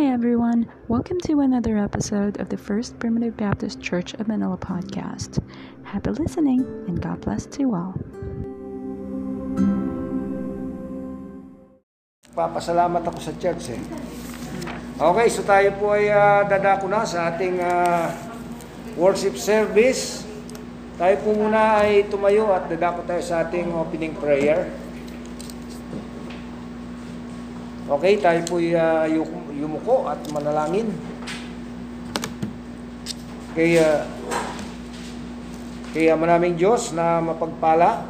Hi, everyone. Welcome to another episode of the First Primitive Baptist Church of Manila podcast. Happy listening and God bless to you all. Papasalamat ako sa church eh. Okay, so tayo po ay uh, dadako na sa ating uh, worship service. Tayo po muna ay tumayo at dadako tayo sa ating opening prayer. Okay, tayo po ay uh, yumuko at manalangin. Kaya kaya maraming Diyos na mapagpala.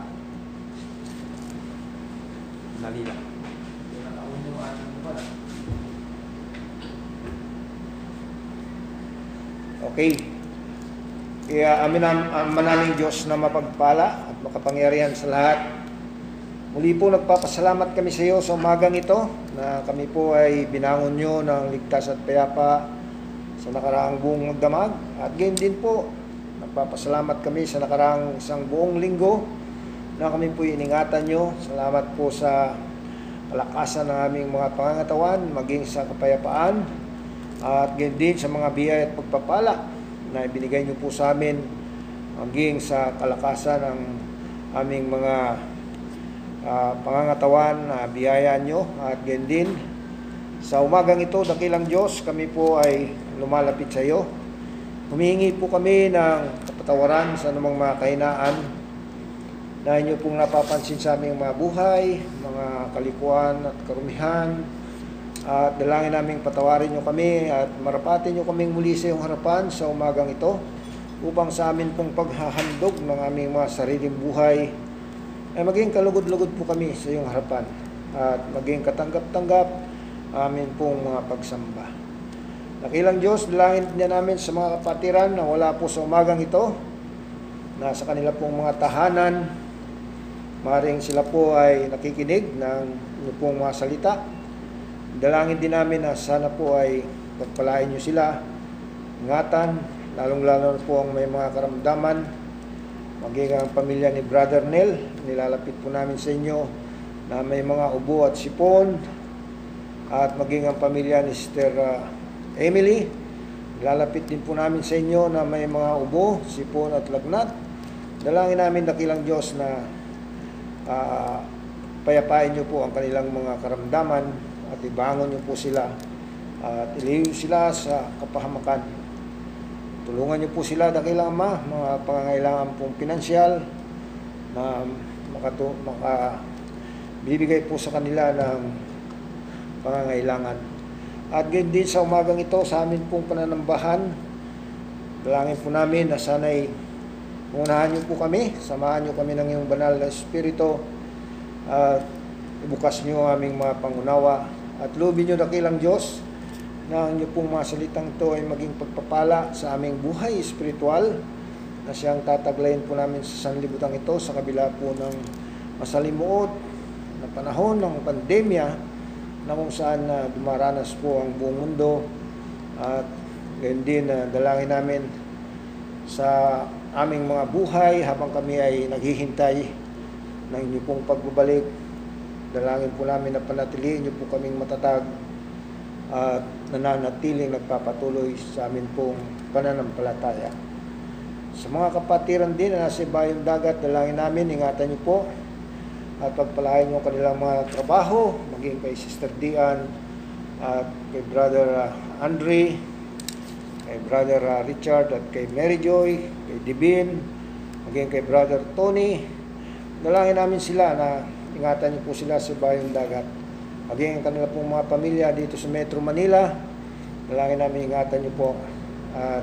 Nalila. Okay. Kaya amin ang manaming Diyos na mapagpala at makapangyarihan sa lahat. Muli po nagpapasalamat kami sa iyo sa umagang ito na kami po ay binangon nyo ng ligtas at payapa sa nakaraang buong magdamag. At gayon din po, nagpapasalamat kami sa nakaraang isang buong linggo na kami po iningatan nyo. Salamat po sa kalakasan ng aming mga pangangatawan, maging sa kapayapaan, at gayon din sa mga biyaya at pagpapala na ibinigay nyo po sa amin, maging sa kalakasan ng aming mga uh, pangangatawan na biyaya nyo at gayon din sa umagang ito, dakilang Diyos, kami po ay lumalapit sa iyo. Humihingi po kami ng kapatawaran sa anumang mga kahinaan na inyo pong napapansin sa aming mga buhay, mga kalikuan at karumihan. At dalangin namin patawarin nyo kami at marapatin nyo kaming muli sa iyong harapan sa umagang ito upang sa amin pong paghahandog ng aming mga sariling buhay ay maging kalugod-lugod po kami sa iyong harapan at maging katanggap-tanggap amin pong mga pagsamba. Nakilang Diyos, dalangin niya namin sa mga kapatiran na wala po sa umagang ito, na sa kanila pong mga tahanan, maring sila po ay nakikinig ng inyo pong mga salita. Dalangin din namin na sana po ay pagpalain nyo sila, ingatan, lalong-lalo po ang may mga karamdaman, maging ang pamilya ni Brother Nel, nilalapit po namin sa inyo na may mga ubo at sipon, at maging ang pamilya ni Sister uh, Emily, nilalapit din po namin sa inyo na may mga ubo, sipon at lagnat. Dalangin namin dakilang Diyos na uh, payapain niyo po ang kanilang mga karamdaman at ibangon niyo po sila at iliyo sila sa kapahamakan Tulungan niyo po sila, dakilang ama, mga pangangailangan pong pinansyal na makatu maka bibigay po sa kanila ng pangangailangan. At gayon din sa umagang ito, sa amin pong pananambahan, dalangin po namin na sana'y unahan niyo po kami, samahan niyo kami ng iyong banal na Espiritu, at ibukas niyo ang aming mga pangunawa, at lubin niyo dakilang Diyos, na ang inyo pong mga salitang ito ay maging pagpapala sa aming buhay espiritual na siyang tataglayin po namin sa sanlibutan ito sa kabila po ng masalimuot na panahon ng pandemya na kung saan na dumaranas po ang buong mundo at gayon din na dalangin namin sa aming mga buhay habang kami ay naghihintay ng inyo pong pagbabalik. Dalangin po namin na panatilihin niyo po kaming matatag at nananatiling nagpapatuloy sa amin pong pananampalataya. Sa mga kapatiran din na nasa ibayong dagat, dalangin namin, ingatan niyo po at pagpalain niyo kanilang mga trabaho, maging kay Sister Dian at kay Brother uh, Andre, kay Brother uh, Richard at kay Mary Joy, kay Divin, maging kay Brother Tony. Dalangin namin sila na ingatan niyo po sila sa ibayong dagat maging ang kanila pong mga pamilya dito sa Metro Manila. Dalangin namin ingatan niyo po at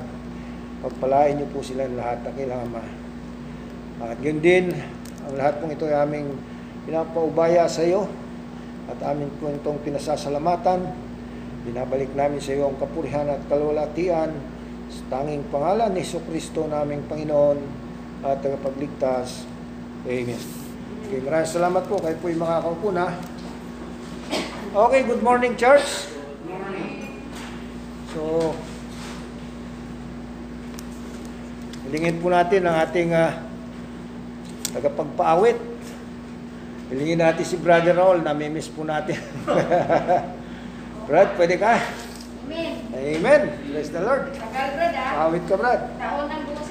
pagpalain niyo po sila lahat ng ilang ama. At yun din, ang lahat pong ito ay aming pinapaubaya sa iyo at amin po itong pinasasalamatan. Binabalik namin sa iyo ang kapurihan at kalwalatian sa tanging pangalan ni Iso Kristo naming Panginoon at tagapagligtas. Amen. Okay, maraming salamat po. Kayo po yung makakaupo na. Okay, good morning church. Good morning. So, hilingin po natin ang ating uh, tagapagpaawit. Hilingin natin si Brother Raul, namimiss po natin. Brad, pwede ka? Amen. Amen. Praise the Lord. Tagal, Brad, ah. Awit ka, Brad. Taon ng boses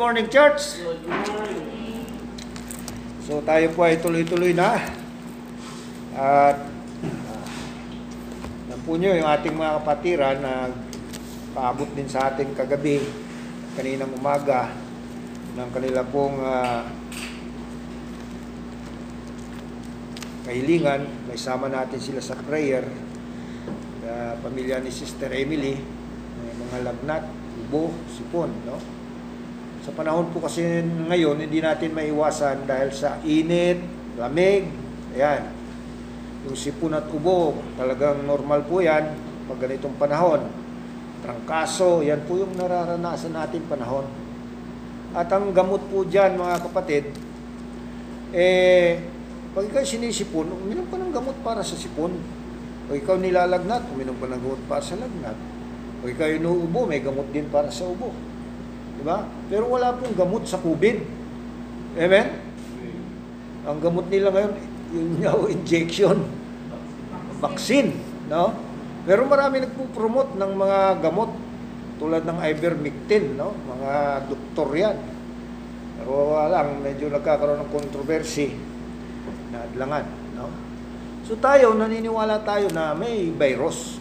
Okay, good morning church. So tayo po ay tuloy-tuloy na. At uh, po nyo yung ating mga kapatiran na paabot din sa atin kagabi, kaninang umaga, ng kanila pong ah, kahilingan. May sama natin sila sa prayer. Uh, pamilya ni Sister Emily, may mga lagnat, ubo, sipon, no? Sa panahon po kasi ngayon, hindi natin maiwasan dahil sa init, lamig, ayan. Yung sipon at ubo, talagang normal po yan pag ganitong panahon. Trangkaso, yan po yung nararanasan natin panahon. At ang gamot po dyan, mga kapatid, eh, pag ikaw sinisipon, uminom ka ng gamot para sa sipon. O ikaw nilalagnat, uminom ka ng gamot para sa lagnat. O ikaw inuubo, may gamot din para sa ubo. Di ba? Pero wala pong gamot sa COVID. Amen? Ang gamot nila ngayon, yung now injection, vaccine, no? Pero marami nagpo-promote ng mga gamot tulad ng ivermectin, no? Mga doktor yan. Pero lang, medyo nagkakaroon ng controversy na adlangan, no? So tayo, naniniwala tayo na may virus.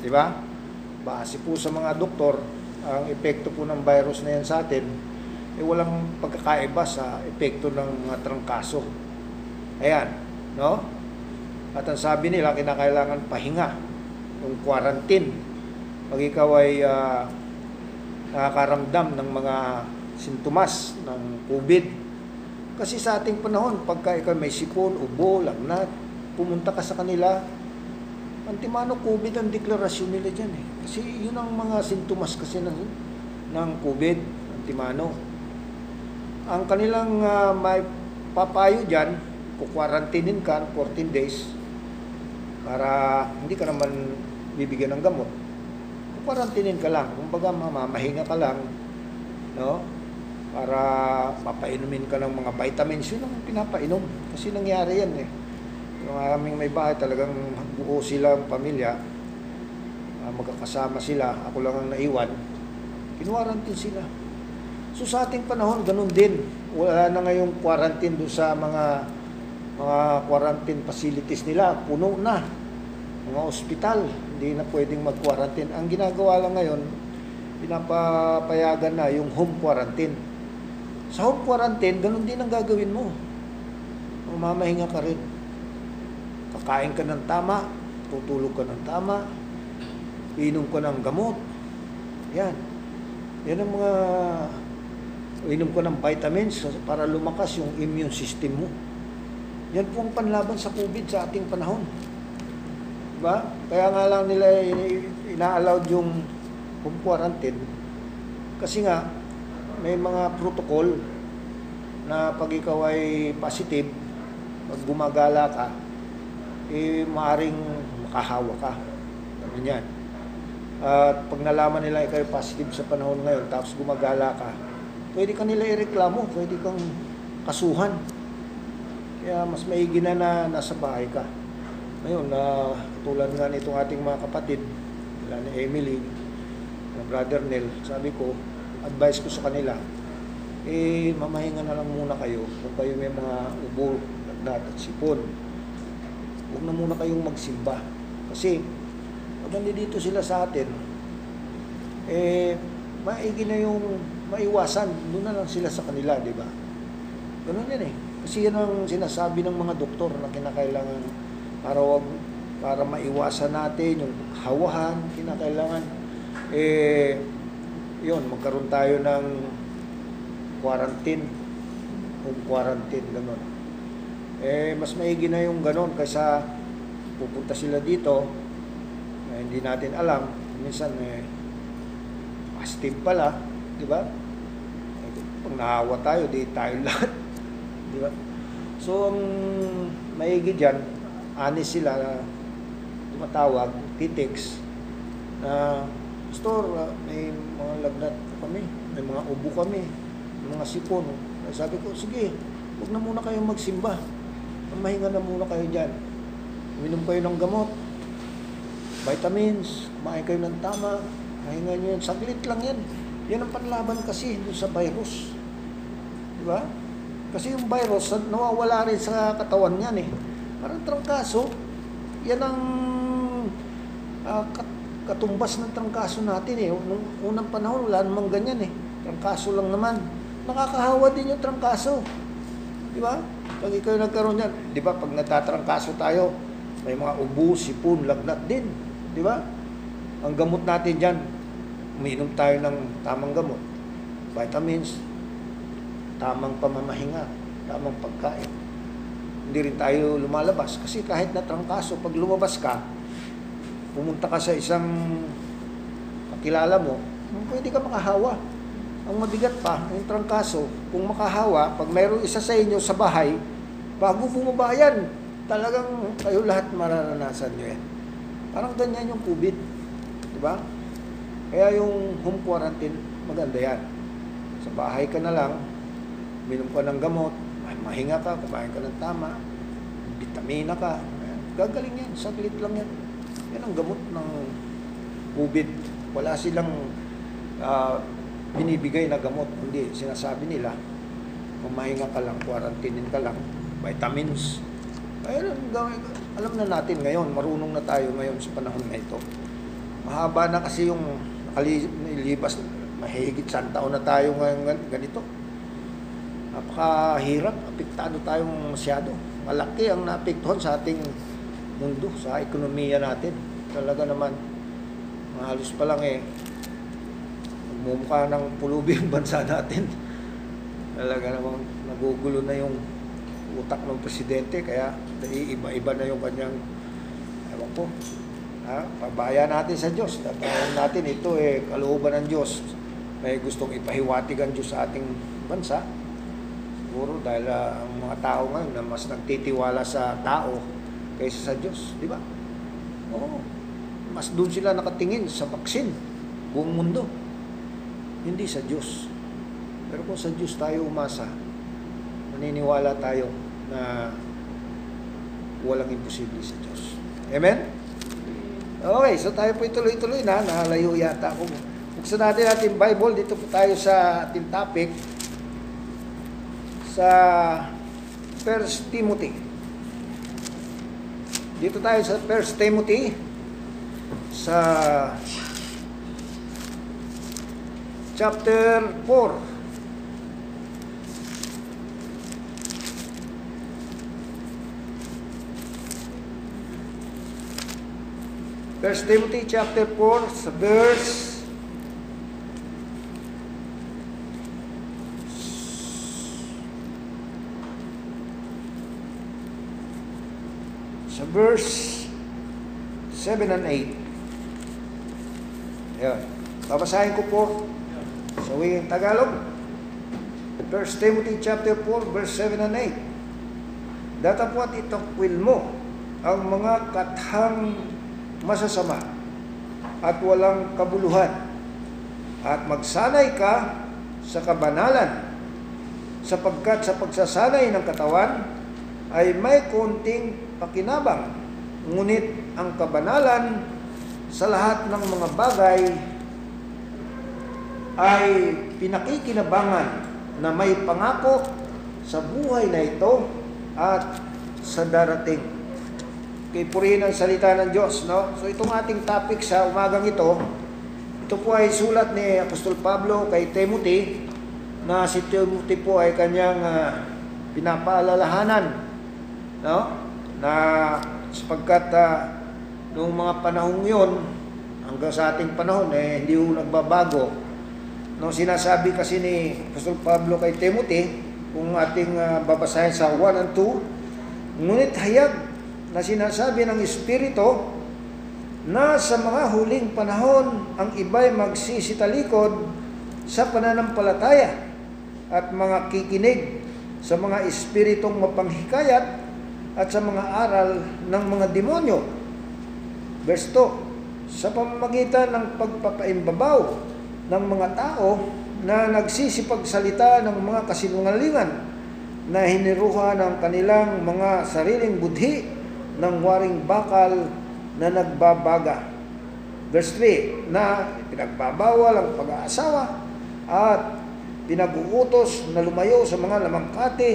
Di ba? Base po sa mga doktor, ang epekto po ng virus na yan sa atin, eh walang pagkakaiba sa epekto ng mga trangkaso. Ayan, no? At ang sabi nila, kinakailangan pahinga, yung quarantine. Pag ikaw ay ah, nakakaramdam ng mga sintomas ng COVID. Kasi sa ating panahon, pagka ikaw may sipon, ubo, lagnat, pumunta ka sa kanila, antimano COVID ang deklarasyon nila dyan eh. Kasi yun ang mga sintomas kasi ng, ng COVID, antimano. Ang kanilang ah, may papayo dyan, kukwarantinin ka 14 days para hindi ka naman bibigyan ng gamot. Kukwarantinin ka lang. Kumbaga mamamahinga ka lang, no? Para papainumin ka ng mga vitamins. Yun ang pinapainom. Kasi nangyari yan eh. Yung aming may bahay talagang buo silang pamilya. Ah, magkakasama sila. Ako lang ang naiwan. Kinuwarantin sila. So sa ating panahon, ganun din. wala na ngayong quarantine doon sa mga mga quarantine facilities nila, puno na. Mga ospital, hindi na pwedeng mag-quarantine. Ang ginagawa lang ngayon, pinapapayagan na yung home quarantine. Sa home quarantine, ganun din ang gagawin mo. Mamahinga ka rin. Kakain ka ng tama, tutulog ka ng tama, inom ka ng gamot. Yan. Yan ang mga inom ka ng vitamins para lumakas yung immune system mo. Yan po ang panlaban sa COVID sa ating panahon. Diba? Kaya nga lang nila ina-allowed yung home quarantine kasi nga may mga protocol na pag ikaw ay positive, pag gumagala ka, eh maaring makahawa ka. Ano yan? At pag nalaman nila ikaw positive sa panahon ngayon, tapos gumagala ka, pwede ka nila ireklamo, pwede kang kasuhan. Kaya mas maigi na na nasa bahay ka. Ngayon, na tulad nga nitong ating mga kapatid, nila ni Emily, na brother Nel, sabi ko, advice ko sa kanila, eh, mamahinga na lang muna kayo kung kayo may mga ubo, at sipon. Huwag na muna kayong magsimba. Kasi, pag nandito sila sa atin, eh, maigi na yung maiwasan. Doon na lang sila sa kanila, di ba? Ganun yan eh. Kasi yan ang sinasabi ng mga doktor na kinakailangan para wag para maiwasan natin yung hawahan, kinakailangan eh yun, magkaroon tayo ng quarantine home quarantine, ganun. Eh, mas maigi na yung ganun kaysa pupunta sila dito eh, hindi natin alam minsan eh positive pala di ba eh, pag nahawa tayo di tayo lahat di ba so ang maigi dyan honest sila na tumatawag titix na Pastor, ah, may mga lagnat kami, may mga ubo kami, may mga sipon. Sabi ko, sige, huwag na muna kayong magsimba. Mahinga na muna kayo dyan. Uminom kayo ng gamot, vitamins, kumain kayo ng tama, pahinga nyo yan. Saglit lang yan. Yan ang panlaban kasi dun sa virus. Di ba? Kasi yung virus, nawawala rin sa katawan yan eh. Parang trangkaso, yan ang kat- katumbas ng trangkaso natin eh. Nung unang panahon, wala namang ganyan eh. Trangkaso lang naman. Nakakahawa din yung trangkaso. Di ba? Pag ikaw nagkaroon yan, di ba, pag natatrangkaso tayo, may mga ubo, sipon, lagnat din. Di ba? Ang gamot natin dyan, uminom tayo ng tamang gamot. Vitamins, tamang pamamahinga, tamang pagkain. Hindi rin tayo lumalabas. Kasi kahit na trangkaso, pag lumabas ka, pumunta ka sa isang kakilala mo, pwede ka makahawa. Ang mabigat pa, yung trangkaso, kung makahawa, pag mayroong isa sa inyo sa bahay, bago bumaba yan, talagang kayo lahat mararanasan nyo yan. Parang ganyan yung COVID. Di ba? Kaya yung home quarantine, maganda yan. Sa bahay ka na lang, minom ka ng gamot, mahinga ka, kumain ka ng tama, vitamina ka, gagaling yan, saglit lang yan. Yan ang gamot ng COVID. Wala silang ah, binibigay na gamot. Hindi, sinasabi nila, kumahinga ka lang, quarantine ka lang, vitamins. Ayun, ang gawin- alam na natin ngayon, marunong na tayo ngayon sa panahon na ito. Mahaba na kasi yung nakalibas, mahigit saan taon na tayo ngayon gan- ganito. Napakahirap, apektado tayong masyado. Malaki ang naapektuhan sa ating mundo, sa ekonomiya natin. Talaga naman, halos pa lang eh, magmumukha ng pulubi yung bansa natin. Talaga namang nagugulo na yung utak ng presidente, kaya naiiba-iba na yung kanyang, ewan ko, ha? pabaya natin sa Diyos. Dahil natin ito eh, kalooban ng Diyos. May gustong ipahiwatig ang Diyos sa ating bansa. Siguro dahil ah, ang mga tao ngayon na mas nagtitiwala sa tao kaysa sa Diyos, di ba? Oo. Mas doon sila nakatingin sa vaksin, buong mundo. Hindi sa Diyos. Pero kung sa Diyos tayo umasa, maniniwala tayo na walang imposible sa Diyos. Amen? Okay, so tayo po ituloy-tuloy na. Nahalayo yata ako. Buksan natin ating Bible. Dito po tayo sa ating topic. sa 1 Timothy. Dito tayo sa 1 Timothy sa chapter 4. First Timothy chapter 4 sa verse sa verse 7 and 8. Ayan. Babasahin ko po sa winging Tagalog. 1 Timothy chapter 4 verse 7 and 8. Datapwat itakwil mo ang mga kathang masasama at walang kabuluhan at magsanay ka sa kabanalan sapagkat sa pagsasanay ng katawan ay may konting pakinabang ngunit ang kabanalan sa lahat ng mga bagay ay pinakikinabangan na may pangako sa buhay na ito at sa darating. Kay purihin ang salita ng Diyos, no? So itong ating topic sa umagang ito, ito po ay sulat ni Apostol Pablo kay Timothy na si Timothy po ay kanyang uh, pinapaalalahanan, no? Na sapagkat uh, noong mga panahong yon hanggang sa ating panahon eh hindi ho nagbabago no sinasabi kasi ni Apostol Pablo kay Timothy kung ating uh, babasahin sa 1 and 2 ngunit hayag na sinasabi ng Espiritu na sa mga huling panahon ang iba'y magsisitalikod sa pananampalataya at mga kikinig sa mga espiritong mapanghikayat at sa mga aral ng mga demonyo. Verse 2, sa pamamagitan ng pagpapaimbabaw ng mga tao na nagsisipagsalita ng mga kasinungalingan na hiniruha ng kanilang mga sariling budhi ng waring bakal na nagbabaga. Verse 3, na pinagbabawal ang pag-aasawa at pinag-uutos na lumayo sa mga lamangkati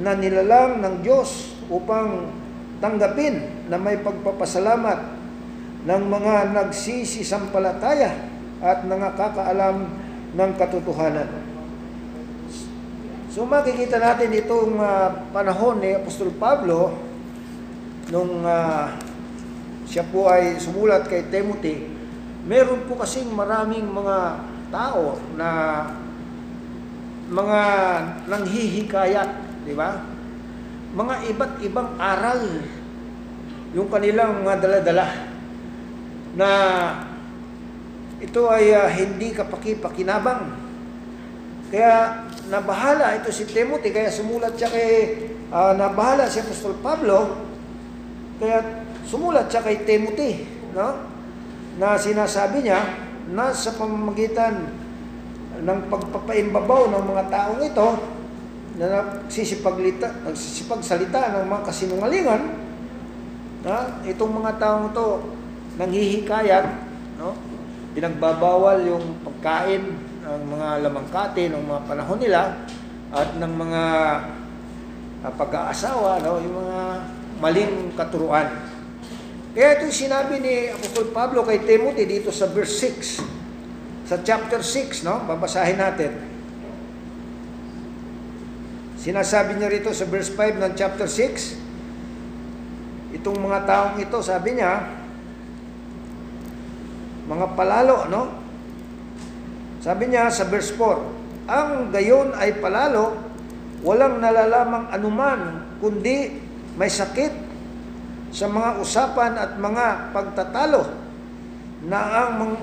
na nilalang ng Diyos upang tanggapin na may pagpapasalamat ng mga nagsisisampalataya at nakakaalam ng katotohanan. So makikita natin itong uh, panahon ni Apostol Pablo nung uh, siya po ay sumulat kay Timothy, meron po kasing maraming mga tao na mga nanghihikayat, di ba? Mga iba't ibang aral yung kanilang mga daladala na ito ay uh, hindi kapaki-pakinabang. Kaya nabahala ito si Timothy, kaya sumulat siya kay, uh, nabahala si Apostol Pablo, kaya sumulat siya kay Timothy, no? Na sinasabi niya na sa pamamagitan ng pagpapaimbabaw ng mga taong ito na nagsisipaglita, nagsisipagsalita ng mga kasinungalingan, na itong mga taong ito nanghihikayat, no? Pinagbabawal yung pagkain ng mga lamangkate ng mga panahon nila at ng mga uh, pag-aasawa, no? yung mga maling katuruan. Kaya ito sinabi ni Apostol Pablo kay Timothy dito sa verse 6. Sa chapter 6, no? Babasahin natin. Sinasabi niya rito sa verse 5 ng chapter 6, itong mga taong ito, sabi niya, mga palalo, no? Sabi niya sa verse 4, ang gayon ay palalo, walang nalalamang anuman, kundi may sakit sa mga usapan at mga pagtatalo na ang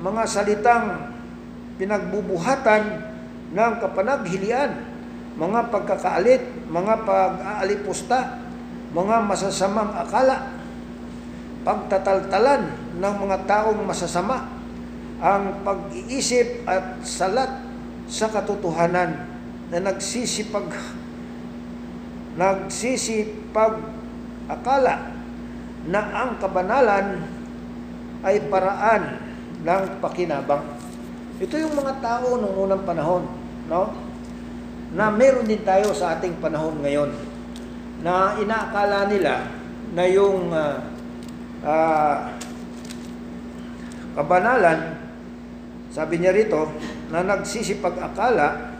mga salitang pinagbubuhatan ng kapanaghilian, mga pagkakaalit, mga pag-aalipusta, mga masasamang akala, pagtataltalan ng mga taong masasama, ang pag-iisip at salat sa katotohanan na nagsisipag nagsisipag akala na ang kabanalan ay paraan ng pakinabang. Ito yung mga tao nung unang panahon, no? na meron din tayo sa ating panahon ngayon na inaakala nila na yung ah, ah, kabanalan, sabi niya rito, na nagsisipag-akala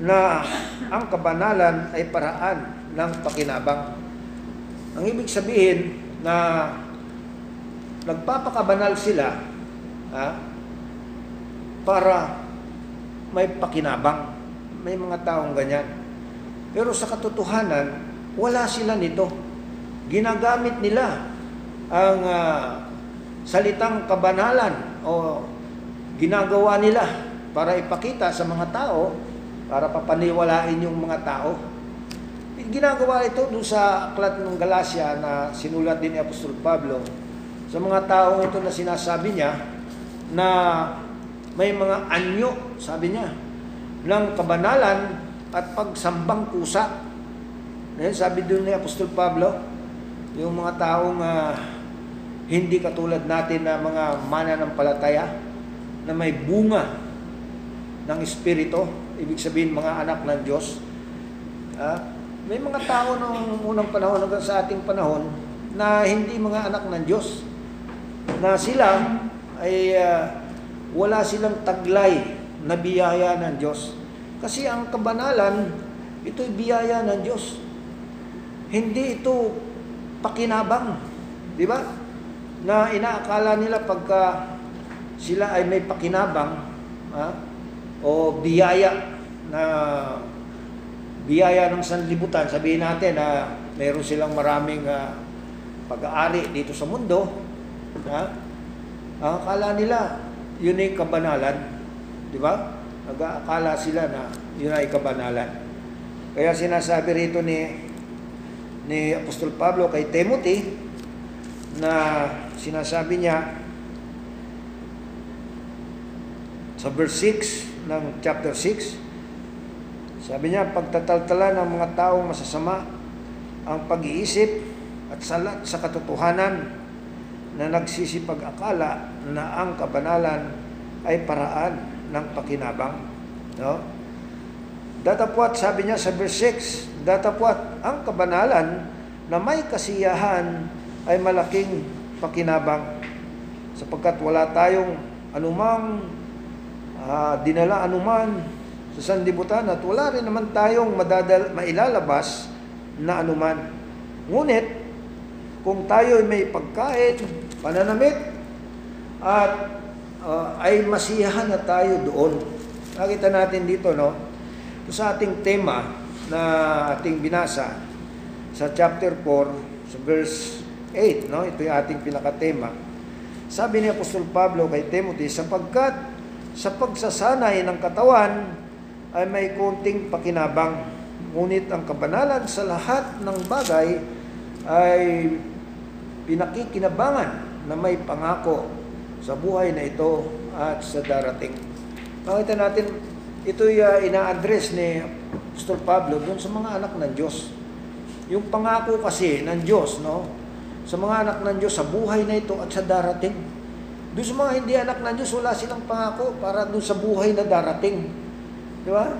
na ang kabanalan ay paraan ng pakinabang. Ang ibig sabihin na nagpapakabanal sila ha, para may pakinabang. May mga taong ganyan. Pero sa katotohanan, wala sila nito. Ginagamit nila ang ah, salitang kabanalan o ginagawa nila para ipakita sa mga tao, para papaniwalain yung mga tao. Ginagawa ito doon sa aklat ng Galacia na sinulat din ni Apostol Pablo sa mga taong ito na sinasabi niya na may mga anyo, sabi niya, ng kabanalan at pagsambang kusa. Ngayon, sabi doon ni Apostol Pablo, yung mga taong ah, hindi katulad natin na mga mananampalataya na may bunga ng Espiritu, ibig sabihin mga anak ng Diyos. Ah, may mga tao noong unang panahon hanggang sa ating panahon na hindi mga anak ng Diyos. Na sila ay ah, wala silang taglay na biyaya ng Diyos. Kasi ang kabanalan, ito'y biyaya ng Diyos. Hindi ito pakinabang. Di ba? Na inaakala nila pagka sila ay may pakinabang ha? O biyaya na biyaya ng sanlibutan, sabihin natin na meron silang maraming ah, pag-aari dito sa mundo, ha? ang akala nila yun ay kabanalan, di ba? Nag-aakala sila na yun ay kabanalan. Kaya sinasabi rito ni ni Apostol Pablo kay Timothy na sinasabi niya sa verse 6 ng chapter 6 sabi niya, pagtataltala ng mga taong masasama ang pag-iisip at salat sa katotohanan na nagsisipag-akala na ang kabanalan ay paraan ng pakinabang. No? Datapwat, sabi niya sa verse 6, datapwat ang kabanalan na may kasiyahan ay malaking pakinabang sapagkat wala tayong anumang ah, dinala anuman sa sandibutan at wala rin naman tayong madadal, mailalabas na anuman. Ngunit, kung tayo ay may pagkain, pananamit, at ah, ay masiyahan na tayo doon. Nakita natin dito, no? Sa ating tema na ating binasa sa chapter 4, sa verse 8, no? Ito yung ating pinakatema. Sabi ni Apostol Pablo kay Timothy, sapagkat sa pagsasanay ng katawan ay may konting pakinabang. Ngunit ang kabanalan sa lahat ng bagay ay pinakikinabangan na may pangako sa buhay na ito at sa darating. Makita natin, ito'y uh, ina-address ni Apostol Pablo doon sa mga anak ng Diyos. Yung pangako kasi ng Diyos, no? Sa mga anak ng Diyos, sa buhay na ito at sa darating. Doon sa mga hindi anak ng Diyos, wala silang pangako para doon sa buhay na darating. Di ba?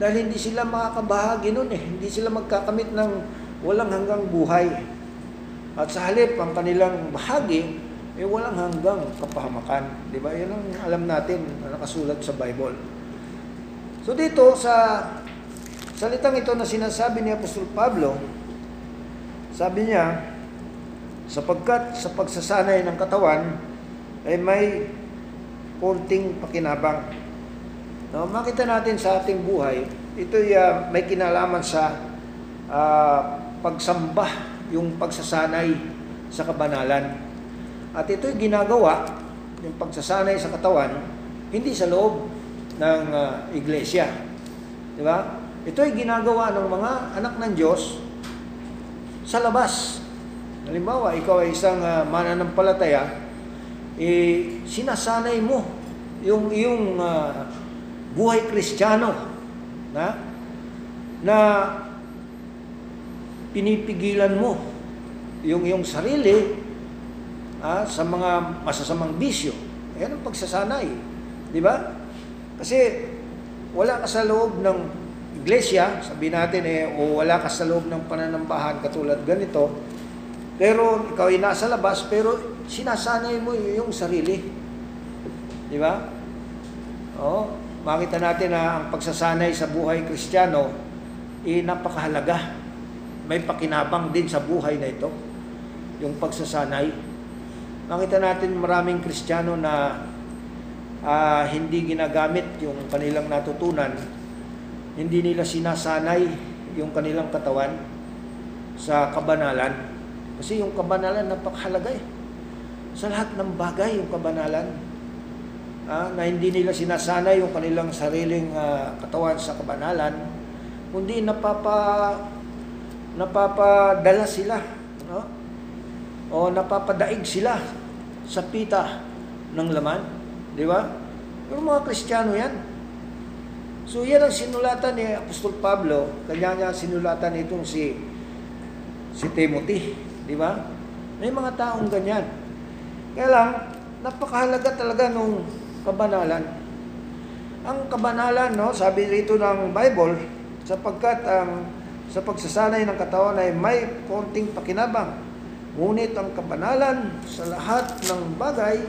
Dahil hindi sila makakabahagi nun eh. Hindi sila magkakamit ng walang hanggang buhay. At sa halip, ang kanilang bahagi, eh walang hanggang kapahamakan. Di ba? Yan ang alam natin na nakasulat sa Bible. So dito, sa salitang ito na sinasabi ni Apostol Pablo, sabi niya, sapagkat sa pagsasanay ng katawan, ay may konting pakinabang. No, makita natin sa ating buhay, ito uh, may kinalaman sa uh, pagsamba, yung pagsasanay sa kabanalan. At ito'y ginagawa, yung pagsasanay sa katawan, hindi sa loob ng uh, iglesia. Di ba? Ito'y ginagawa ng mga anak ng Diyos sa labas. Halimbawa, ikaw ay isang uh, mananampalataya, eh, sinasanay mo yung iyong uh, buhay kristyano na na pinipigilan mo yung iyong sarili ah, sa mga masasamang bisyo. Yan ang pagsasanay. Di ba? Kasi wala ka sa loob ng iglesia, sabi natin eh, o wala ka sa loob ng pananambahan katulad ganito, pero ikaw ay nasa labas, pero sinasanay mo yung sarili. Di ba? Oo. Makita natin na ang pagsasanay sa buhay kristyano, eh, napakahalaga. May pakinabang din sa buhay na ito, yung pagsasanay. Makita natin maraming kristyano na ah, hindi ginagamit yung kanilang natutunan, hindi nila sinasanay yung kanilang katawan sa kabanalan. Kasi yung kabanalan napakahalaga eh. Sa lahat ng bagay yung kabanalan. Ah, na hindi nila sinasanay yung kanilang sariling ah, katawan sa kabanalan, kundi napapa napapadala sila, no? O napapadaig sila sa pita ng laman, di ba? Yung mga Kristiyano yan. So yan ang sinulatan ni Apostol Pablo, kanya niya sinulatan itong si si Timothy, di ba? May mga taong ganyan. Kaya lang, napakahalaga talaga nung kabanalan. Ang kabanalan, no, sabi rito ng Bible, sapagkat ang sa pagsasanay ng katawan ay may konting pakinabang. Ngunit ang kabanalan sa lahat ng bagay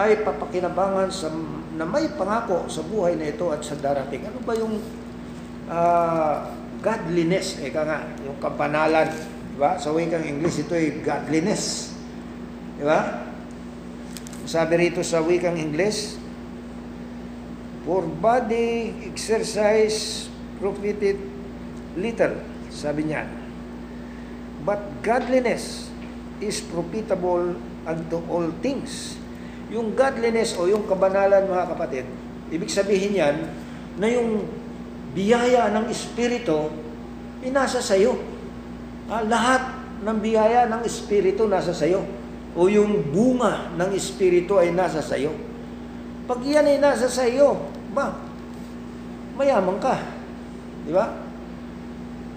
ay papakinabangan sa, na may pangako sa buhay na ito at sa darating. Ano ba yung ah, godliness? Eka nga, yung kabanalan. Diba? Sa wikang English, ito ay godliness. Diba? Sabi rito sa wikang English, For body exercise profited little, sabi niya. But godliness is profitable unto all things. Yung godliness o yung kabanalan mga kapatid, ibig sabihin yan na yung biyaya ng Espiritu ay nasa sayo. Ah, lahat ng biyaya ng Espiritu nasa sayo. O yung bunga ng Espiritu ay nasa sayo. Pag yan ay nasa sayo, ba, mayaman ka. Di ba?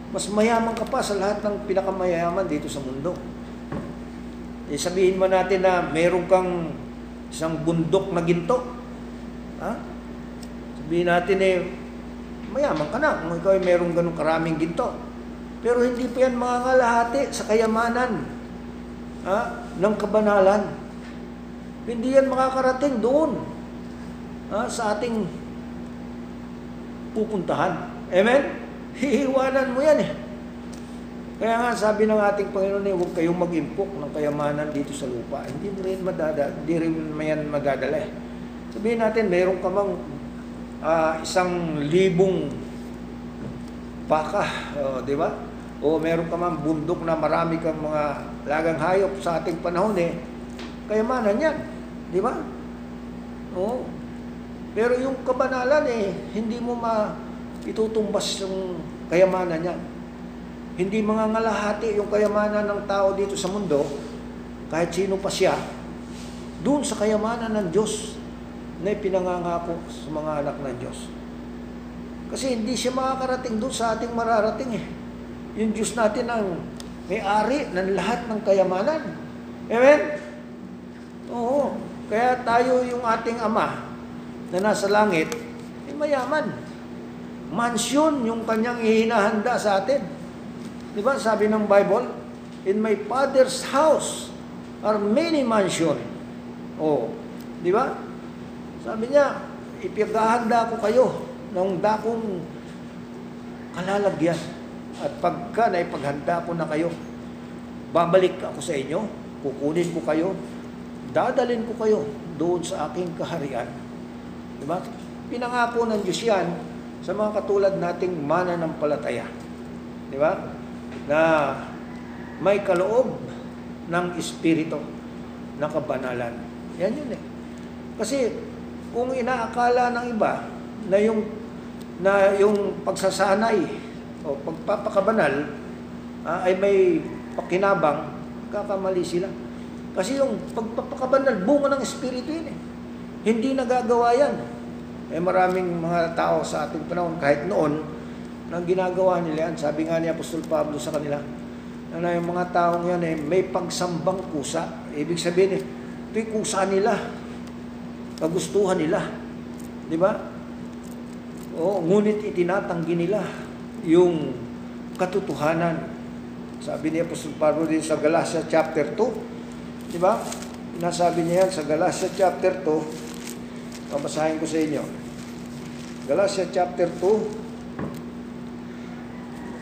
Mas mayaman ka pa sa lahat ng pinakamayaman dito sa mundo. Eh, sabihin mo natin na meron kang isang bundok na ginto. Ha? Sabihin natin eh, mayaman ka na kung ikaw ay meron ganong karaming ginto. Pero hindi pa yan mga ngalahati sa kayamanan ha? ng kabanalan. Hindi yan makakarating doon ha? sa ating pupuntahan. Amen? Hihiwanan mo yan eh. Kaya nga sabi ng ating Panginoon eh, huwag kayong mag-impok ng kayamanan dito sa lupa. Hindi mo rin madada, hindi rin mayan madadala eh. Sabihin natin, mayroon ka mang ah, isang libong baka, oh, di ba? O meron ka mang bundok na marami kang mga lagang hayop sa ating panahon eh. Kayamanan yan, di ba? Oo. Pero yung kabanalan eh, hindi mo ma itutumbas yung kayamanan niya. Hindi mga ngalahati yung kayamanan ng tao dito sa mundo, kahit sino pa siya, doon sa kayamanan ng Diyos na ipinangangako sa mga anak ng Diyos. Kasi hindi siya makakarating doon sa ating mararating eh. Yung Diyos natin ang may-ari ng lahat ng kayamanan. Amen? Oo. Kaya tayo yung ating Ama na nasa langit, ay mayaman. Mansyon yung kanyang ihinahanda sa atin. Di ba? Sabi ng Bible, In my Father's house are many mansion. Oh, di ba? Sabi niya, ipagahanda ko kayo ng dakong kalalagyan. At pagka naipaghanda ko na kayo, babalik ako sa inyo, kukunin ko kayo, dadalin ko kayo doon sa aking kaharian. Diba? Pinangako ng Diyos yan sa mga katulad nating mananampalataya. Di ba? Na may kaloob ng Espiritu na kabanalan. Yan yun eh. Kasi kung inaakala ng iba na yung na yung pagsasanay o pagpapakabanal ah, ay may pakinabang, kakamali sila. Kasi yung pagpapakabanal, bunga ng Espiritu yun eh. Hindi nagagawa yan. Eh maraming mga tao sa ating panahon, kahit noon, nang ginagawa nila yan. Sabi nga ni Apostol Pablo sa kanila, na yung mga taong yan eh, may pagsambang kusa. Ibig sabihin eh, ito'y kusa nila. Kagustuhan nila. Di ba? Oo, ngunit itinatanggi nila yung katotohanan. Sabi ni Apostol Pablo din sa Galatia chapter 2. Di ba? Nasabi niya yan sa Galatia chapter 2. Babasahin ko sa inyo. Galatia chapter 2.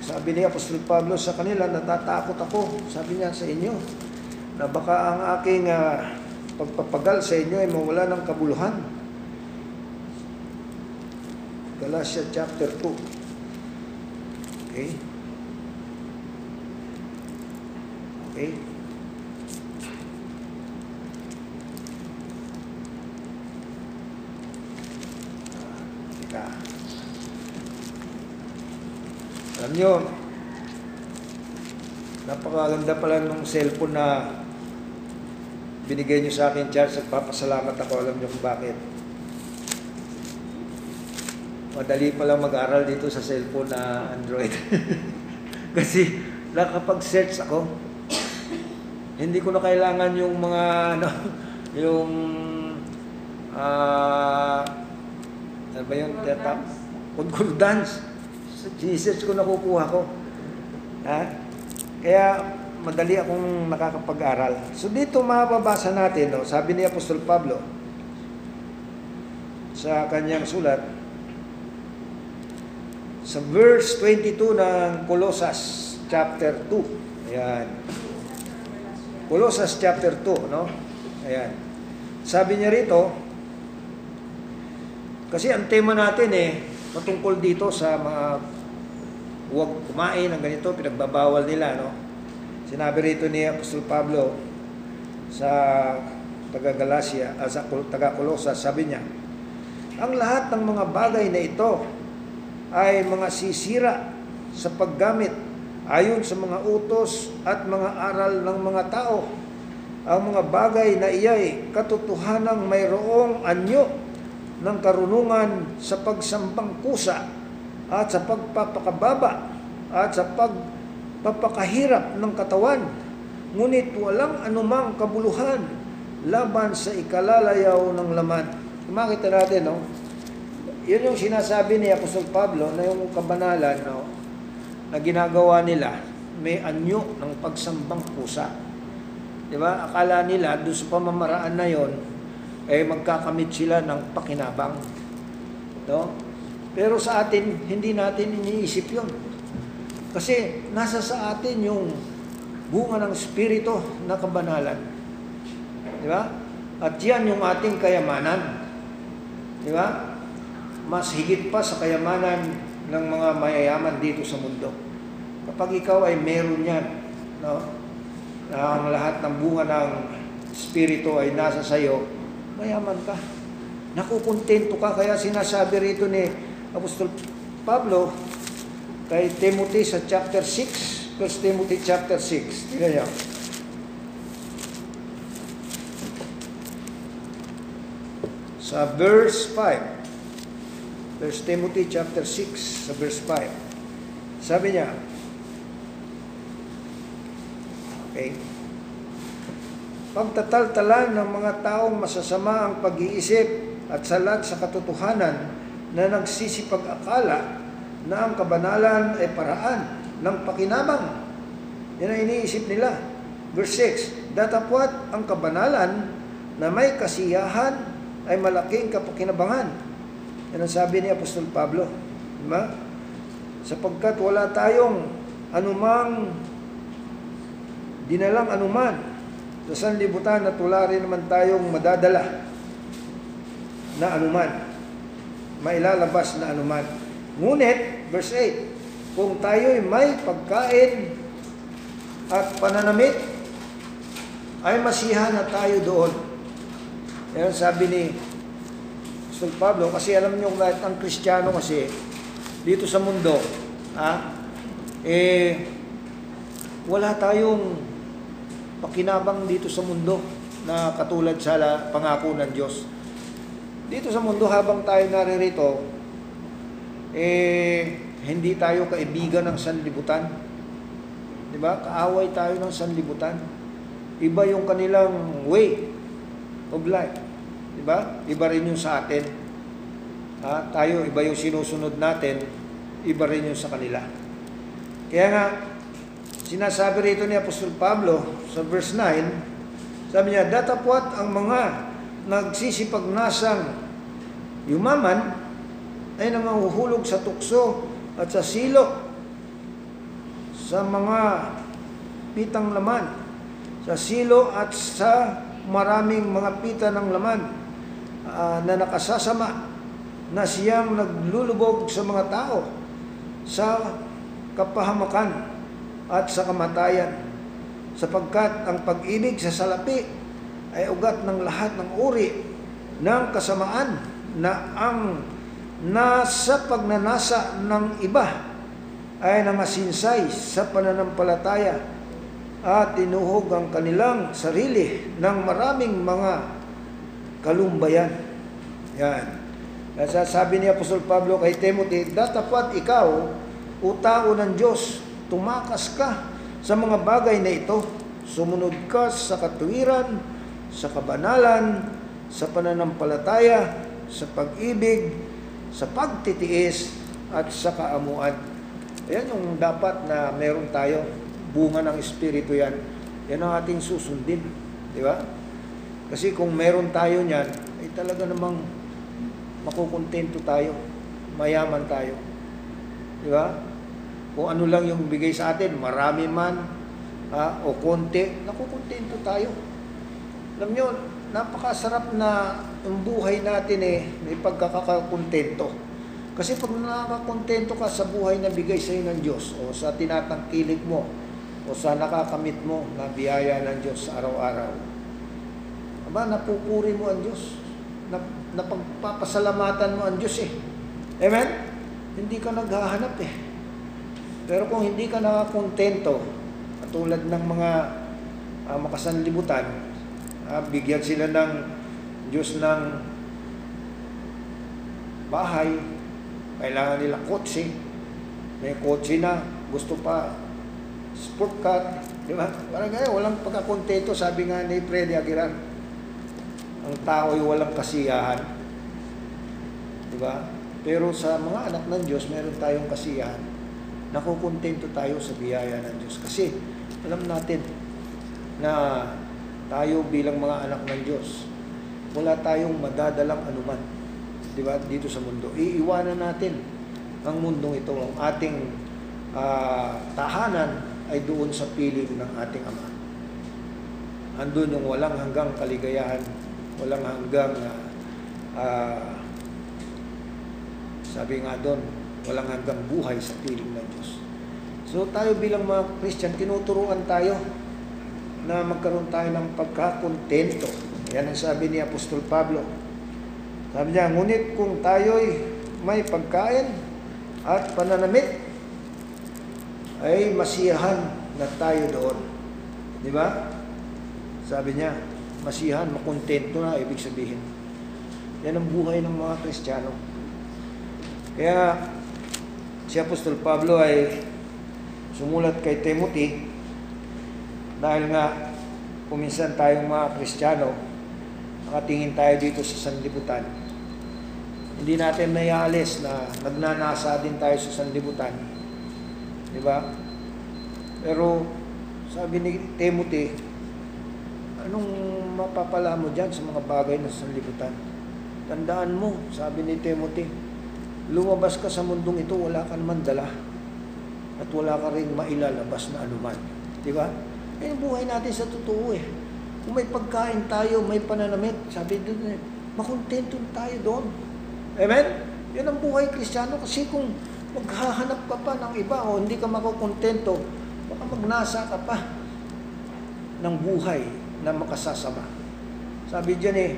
Sabi ni Apostol Pablo sa kanila, natatakot ako, sabi niya sa inyo, na baka ang aking ah, pagpapagal sa inyo ay mawala ng kabuluhan. Galatia chapter 2. Okay? Okay? Teka. Alam nyo, napakaganda pala nung cellphone na binigay nyo sa akin, Charles. Nagpapasalamat ako. Alam nyo kung bakit. Madali pa lang mag-aral dito sa cellphone na Android. Kasi nakapag-search ako. Hindi ko na kailangan yung mga ano, yung ah ano ba yung tetap? Concordance. Jesus ko nakukuha ko. Ha? Kaya madali akong nakakapag-aral. So dito mababasa natin, no, sabi ni Apostol Pablo sa kanyang sulat, sa verse 22 ng Colossus chapter 2. Ayan. Colossus chapter 2, no? Ayan. Sabi niya rito, kasi ang tema natin eh, patungkol dito sa mga huwag kumain ng ganito, pinagbabawal nila, no? Sinabi rito ni Apostol Pablo sa taga Galacia, ah, sa taga Colossus, sabi niya, ang lahat ng mga bagay na ito ay mga sisira sa paggamit ayon sa mga utos at mga aral ng mga tao. Ang mga bagay na iyay katotohanang mayroong anyo ng karunungan sa pagsambang kusa at sa pagpapakababa at sa pagpapakahirap ng katawan. Ngunit walang anumang kabuluhan laban sa ikalalayaw ng laman. Makita natin, no? Yun yung sinasabi ni Apostol Pablo na yung kabanalan no, na ginagawa nila, may anyo ng pagsambang pusa. Di ba? Akala nila doon sa pamamaraan na yon eh magkakamit sila ng pakinabang. No? Pero sa atin, hindi natin iniisip yon. Kasi nasa sa atin yung bunga ng Espiritu na kabanalan. Di ba? At yan yung ating kayamanan. Di ba? Mas higit pa sa kayamanan ng mga mayayaman dito sa mundo. Kapag ikaw ay meron yan, no? na ang lahat ng bunga ng Espiritu ay nasa sayo, mayaman ka. Nakukontento ka. Kaya sinasabi rito ni Apostol Pablo kay Timothy sa chapter 6, 1 Timothy chapter 6. Tingnan niyo. Sa verse 5. 1 Timothy chapter 6 sa verse 5. Sabi niya, Okay. Pagtataltalan ng mga taong masasama ang pag-iisip at salat sa katotohanan na nagsisipag-akala na ang kabanalan ay paraan ng pakinabang. Yan ang iniisip nila. Verse 6, Datapwat ang kabanalan na may kasiyahan ay malaking kapakinabangan. Yan ang sabi ni Apostol Pablo. Diba? Sapagkat wala tayong anumang dinalang anuman sa sanlibutan at wala rin naman tayong madadala na anuman, mailalabas na anuman. Ngunit, verse 8, kung tayo'y may pagkain at pananamit, ay masihan na tayo doon. Yan sabi ni Apostol Pablo, kasi alam niyo kahit ang Kristiyano kasi, dito sa mundo, ah, eh, wala tayong pakinabang dito sa mundo na katulad sa pangako ng Diyos. Dito sa mundo habang tayo naririto, eh, hindi tayo kaibigan ng sanlibutan. Di ba? Kaaway tayo ng sanlibutan. Iba yung kanilang way of life. Di ba? Iba rin yung sa atin. Ah, tayo, iba yung sinusunod natin, iba rin yung sa kanila. Kaya nga, sinasabi rito ni Apostol Pablo sa verse 9, sabi niya, datapwat ang mga nagsisipagnasang yumaman ay nanganguhulog sa tukso at sa silo sa mga pitang laman, sa silo at sa maraming mga pita ng laman ah, na nakasasama na siyang naglulubog sa mga tao sa kapahamakan at sa kamatayan. Sapagkat ang pag-ibig sa salapi ay ugat ng lahat ng uri ng kasamaan na ang nasa pagnanasa ng iba ay namasinsay sa pananampalataya at tinuhog ang kanilang sarili ng maraming mga kalumbayan. Yan. Kaya sabi ni Apostol Pablo kay Timothy, datapat ikaw, o tao ng Diyos, tumakas ka sa mga bagay na ito. Sumunod ka sa katuwiran, sa kabanalan, sa pananampalataya, sa pag-ibig, sa pagtitiis, at sa kaamuan. Ayan yung dapat na meron tayo. Bunga ng Espiritu yan. Yan ang ating susundin. Di ba? Kasi kung meron tayo niyan, ay talaga namang makukontento tayo. Mayaman tayo. Di ba? Kung ano lang yung bigay sa atin, marami man, ha, o konti, nakukontento tayo. Alam nyo, napakasarap na ang buhay natin eh, may pagkakakontento. Kasi pag nakakakontento ka sa buhay na bigay sa iyo ng Diyos, o sa tinatangkilik mo, o sa nakakamit mo na biyaya ng Diyos sa araw-araw, aba, napupuri mo ang Diyos. Na, napagpapasalamatan mo ang Diyos eh. Amen? Hindi ka naghahanap eh. Pero kung hindi ka nakakontento, katulad ng mga uh, makasanlibutan, uh, bigyan sila ng Diyos ng bahay, kailangan nila kotse, may kotse na, gusto pa sport car, di ba? Parang gaya, walang pagkakontento, sabi nga ni Freddy Aguilar, ang tao ay walang kasiyahan. Di ba? Pero sa mga anak ng Diyos, meron tayong kasiyahan. Nakukontento tayo sa biyaya ng Diyos. Kasi alam natin na tayo bilang mga anak ng Diyos, wala tayong madadalang anuman. Di ba? Dito sa mundo. Iiwanan natin ang mundong ito. Ang ating uh, tahanan ay doon sa piling ng ating Ama. Andun yung walang hanggang kaligayahan, walang hanggang uh, sabi nga doon, walang hanggang buhay sa piling ng Diyos. So tayo bilang mga Christian, tinuturuan tayo na magkaroon tayo ng pagkakontento. Yan ang sabi ni Apostol Pablo. Sabi niya, ngunit kung tayo'y may pagkain at pananamit, ay masiyahan na tayo doon. Di ba? Sabi niya, masiyahan, makontento na, ibig sabihin. Yan ang buhay ng mga Kristiyano. Kaya si Apostol Pablo ay sumulat kay Timothy dahil nga kuminsan tayong mga Kristiyano nakatingin tayo dito sa sanlibutan. Hindi natin mayaalis na nagnanasa din tayo sa sanlibutan. Di ba? Pero sabi ni Timothy, anong mapapala mo dyan sa mga bagay na sanlibutan? Tandaan mo, sabi ni Timothy, lumabas ka sa mundong ito, wala ka naman dala. At wala ka rin mailalabas na anuman. Di ba? Eh, buhay natin sa totoo eh. Kung may pagkain tayo, may pananamit, sabi doon eh, makontento tayo doon. Amen? Yan ang buhay kristyano kasi kung maghahanap ka pa ng iba o hindi ka makukontento, baka magnasa ka pa ng buhay na makasasama. Sabi dyan eh,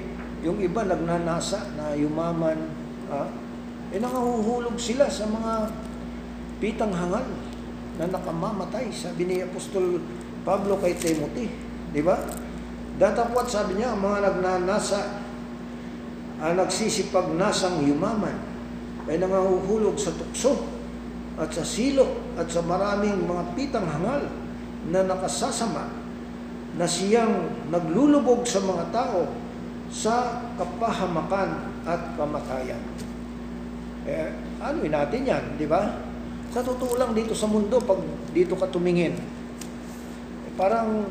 yung iba nagnanasa na yumaman, ah, eh nangahuhulog sila sa mga pitang hangal na nakamamatay. Sabi ni Apostol Pablo kay Timothy, di ba? Datapwat sabi niya, ang mga nagnanasa, ang nagsisipag nasang yumaman, ay nangahuhulog sa tukso at sa silo at sa maraming mga pitang hangal na nakasasama na siyang naglulubog sa mga tao sa kapahamakan at kamatayan. Eh, ano natin yan, di ba? Sa totoo lang dito sa mundo, pag dito ka tumingin, eh, parang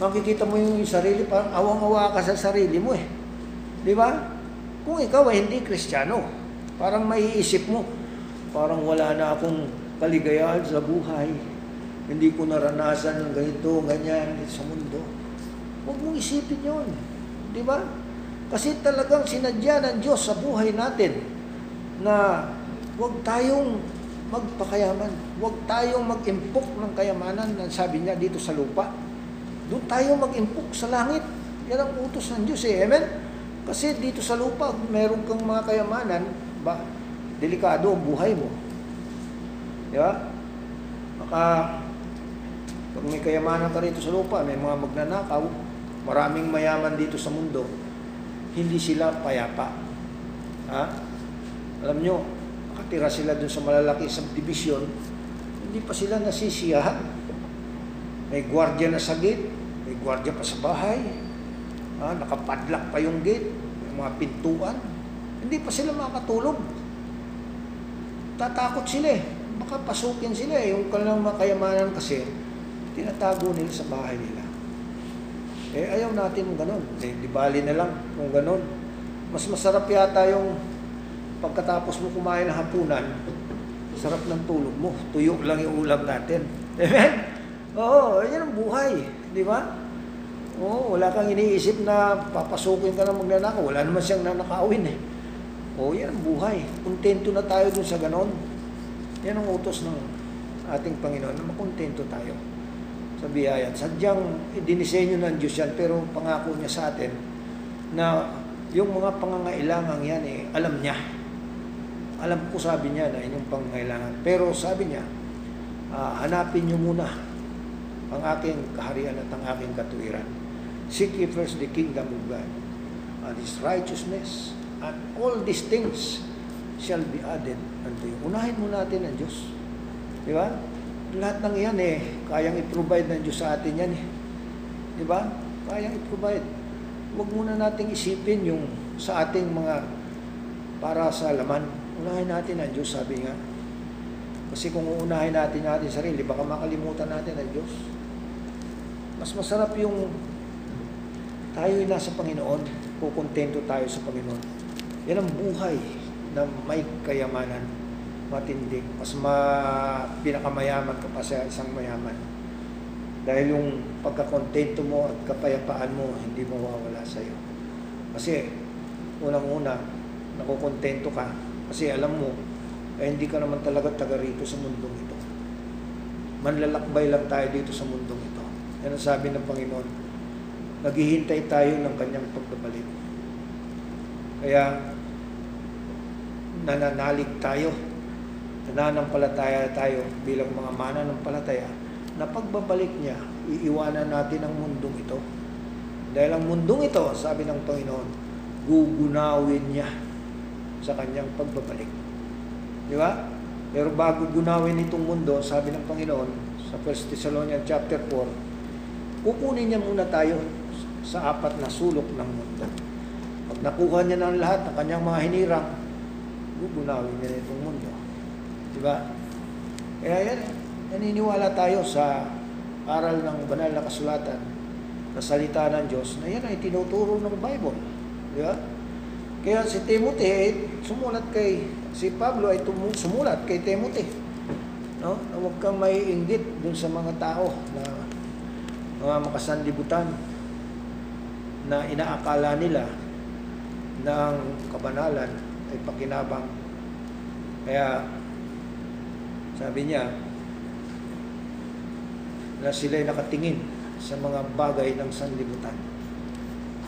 makikita mo yung sarili, parang awang-awa ka sa sarili mo eh. Di ba? Kung ikaw ay hindi kristyano, parang maiisip mo, parang wala na akong kaligayahan sa buhay. Hindi ko naranasan ng ganito, ganyan sa mundo. Huwag mong isipin yon, Di ba? Kasi talagang sinadya ng Diyos sa buhay natin na huwag tayong magpakayaman. Huwag tayong mag-impok ng kayamanan na sabi niya dito sa lupa. Doon tayo mag-impok sa langit. Yan ang utos ng Diyos eh. Amen? Kasi dito sa lupa, meron kang mga kayamanan, ba, delikado ang buhay mo. Di ba? Baka, pag may kayamanan ka rito sa lupa, may mga magnanakaw, maraming mayaman dito sa mundo, hindi sila payapa. Ha? Alam nyo, nakatira sila dun sa malalaki subdivision, hindi pa sila nasisiyahan. May gwardiya na sa gate, may gwardiya pa sa bahay, ha? nakapadlock pa yung gate, may mga pintuan, hindi pa sila makatulog. Tatakot sila eh. Baka pasukin sila eh. Yung kanilang mga kayamanan kasi, tinatago nila sa bahay nila. Eh, ayaw natin ganun. Eh, di bali na lang kung ganun. Mas masarap yata yung pagkatapos mo kumain ng hapunan, sarap ng tulog mo. Tuyo lang yung ulam natin. Amen? Oo, yan ang buhay. Di ba? Oo, wala kang iniisip na papasukin ka ng magnanakaw. Wala naman siyang nanakawin eh. Oo, yan ang buhay. Kontento na tayo dun sa ganon. Yan ang utos ng ating Panginoon na makontento tayo sa biyaya. Sadyang dinisenyo ng Diyos yan, pero pangako niya sa atin na yung mga pangangailangan yan eh, alam niya. Alam ko sabi niya na inyong pangangailangan. Pero sabi niya, ah, hanapin niyo muna ang aking kaharian at ang aking katuwiran. Seek ye first the kingdom of God and His righteousness and all these things shall be added unto you. Unahin mo natin ang Diyos. Di ba? Lahat ng iyan eh, kayang i-provide ng Diyos sa atin yan eh. Di ba? Kayang i-provide. Huwag muna nating isipin yung sa ating mga para sa laman. Unahin natin ang Diyos, sabi nga. Kasi kung uunahin natin natin sarili, baka makalimutan natin ang Diyos. Mas masarap yung tayo'y nasa Panginoon, kukontento tayo sa Panginoon. Yan ang buhay na may kayamanan, matindi. Mas ma, pinakamayaman ka pa sa isang mayaman. Dahil yung pagkakontento mo at kapayapaan mo, hindi mawawala sa iyo. Kasi, unang-una, nakukontento ka. Kasi alam mo, eh, hindi ka naman talaga taga rito sa mundong ito. Manlalakbay lang tayo dito sa mundong ito. Yan ang sabi ng Panginoon. Naghihintay tayo ng kanyang pagbabalik. Kaya, nananalig tayo, nananampalataya tayo bilang mga mananampalataya na pagbabalik niya, iiwanan natin ang mundong ito. Dahil ang mundong ito, sabi ng Panginoon, gugunawin niya sa kanyang pagbabalik. Di ba? Pero bago gunawin itong mundo, sabi ng Panginoon sa 1 Thessalonians chapter 4, kukunin niya muna tayo sa apat na sulok ng mundo. Pag nakuha niya ng lahat ng kanyang mga hinirang, gugunawin niya itong mundo. Ba? Kaya yan, naniniwala tayo sa aral ng banal na kasulatan na salita ng Diyos na yan ay tinuturo ng Bible. Di ba? Kaya si Timothy ay sumulat kay, si Pablo ay tumu, sumulat kay Timothy. No? Na huwag kang may inggit dun sa mga tao na mga makasanlibutan na inaakala nila ng kabanalan ay pakinabang. Kaya sabi niya na sila'y nakatingin sa mga bagay ng sanlibutan.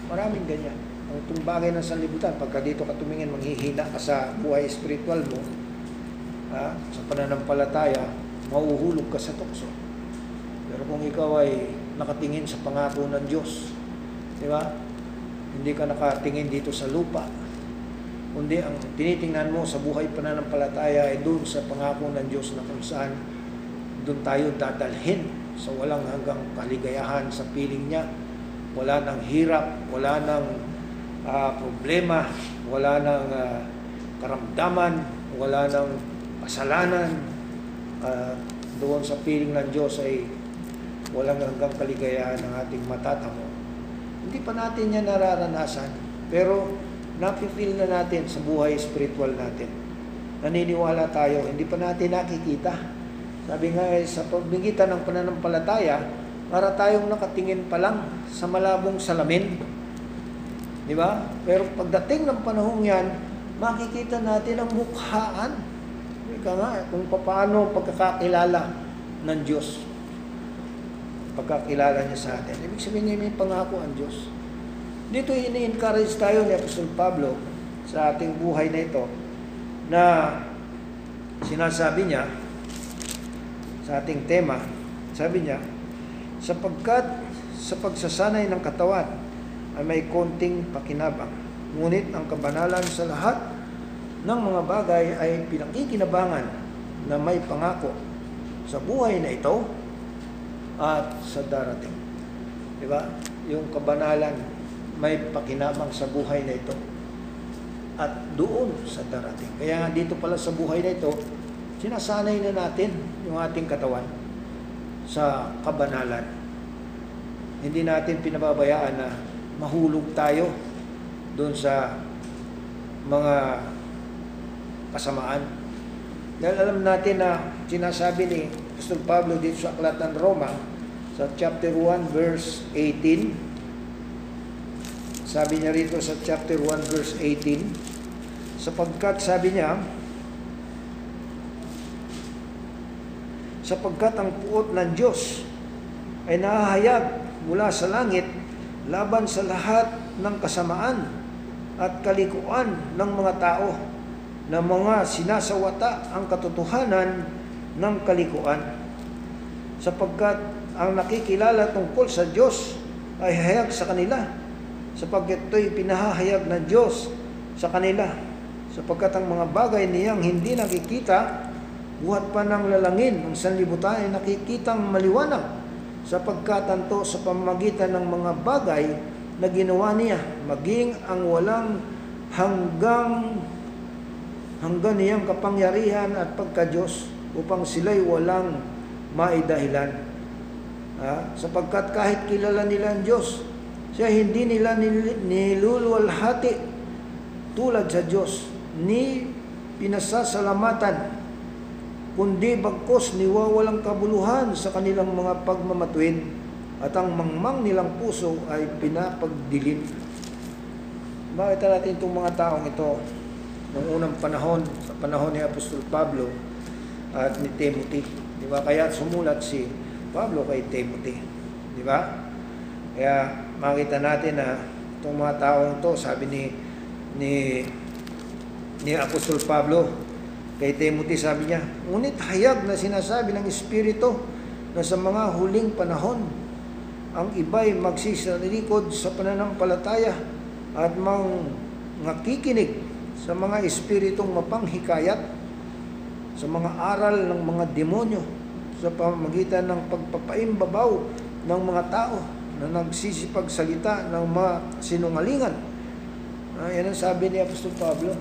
Maraming ganyan. Ang itong bagay ng sanlibutan, pagka dito ka tumingin, manghihina ka sa buhay spiritual mo, ha, sa pananampalataya, mauhulog ka sa tukso. Pero kung ikaw ay nakatingin sa pangako ng Diyos, di ba? Hindi ka nakatingin dito sa lupa, kundi ang tinitingnan mo sa buhay pananampalataya ay doon sa pangako ng Diyos na kung saan doon tayo dadalhin sa walang hanggang kaligayahan sa piling niya. Wala nang hirap, wala nang uh, problema, wala nang uh, karamdaman, wala ng kasalanan, at doon sa piling ng Diyos ay walang hanggang kaligayahan ng ating matatamo. Hindi pa natin yan nararanasan, pero napifeel na natin sa buhay spiritual natin. Naniniwala tayo, hindi pa natin nakikita. Sabi nga eh, sa pagbigitan ng pananampalataya, para tayong nakatingin pa lang sa malabong salamin. Di ba? Pero pagdating ng panahong yan, makikita natin ang mukhaan. Ika nga, kung paano pagkakakilala ng Diyos. Pagkakilala niya sa atin. Ibig sabihin niya may pangako ang Diyos. Dito ini-encourage tayo ni Apostol Pablo sa ating buhay na ito na sinasabi niya sa ating tema, sabi niya, sapagkat sa pagsasanay ng katawan ay may konting pakinabang. Ngunit ang kabanalan sa lahat ng mga bagay ay pinakikinabangan na may pangako sa buhay na ito at sa darating. Di ba? Yung kabanalan may pakinabang sa buhay na ito at doon sa darating. Kaya nga dito pala sa buhay na ito, sinasanay na natin yung ating katawan sa kabanalan. Hindi natin pinababayaan na mahulog tayo doon sa mga kasamaan. Dahil alam natin na sinasabi ni Apostol Pablo dito sa Aklat ng Roma, sa chapter 1 verse 18, sabi niya rito sa chapter 1 verse 18, sapagkat sabi niya, sapagkat ang puot ng Diyos ay nahahayag mula sa langit laban sa lahat ng kasamaan at kalikuan ng mga tao na mga sinasawata ang katotohanan ng kalikuan. Sapagkat ang nakikilala tungkol sa Diyos ay hayag sa kanila sapagkat ito'y pinahahayag ng Diyos sa kanila sapagkat ang mga bagay niyang hindi nakikita buhat pa ng lalangin ng sanlibutan ay nakikitang maliwanag sapagkat anto sa pamamagitan ng mga bagay na ginawa niya maging ang walang hanggang hanggang niyang kapangyarihan at pagka-Diyos upang sila'y walang maidahilan. Ha? Sapagkat kahit kilala nila ang Diyos, siya hindi nila nil- niluluwalhati tulad sa Diyos, ni pinasasalamatan, kundi bagkos niwawalang kabuluhan sa kanilang mga pagmamatuwid at ang mangmang nilang puso ay pinapagdilim. Makita natin itong mga taong ito noong unang panahon, sa panahon ni Apostol Pablo at ni Timothy. Di ba? Kaya sumulat si Pablo kay Timothy. Di ba? Kaya makita natin na itong mga taong ito, sabi ni ni ni Apostol Pablo kay Timothy, sabi niya, ngunit hayag na sinasabi ng Espiritu na sa mga huling panahon, ang iba'y magsisalilikod sa pananampalataya at mang nakikinig sa mga espiritong mapanghikayat, sa mga aral ng mga demonyo, sa pamamagitan ng pagpapaimbabaw ng mga tao na nagsisipagsalita ng mga sinungalingan. Ah, yan ang sabi ni Apostol Pablo.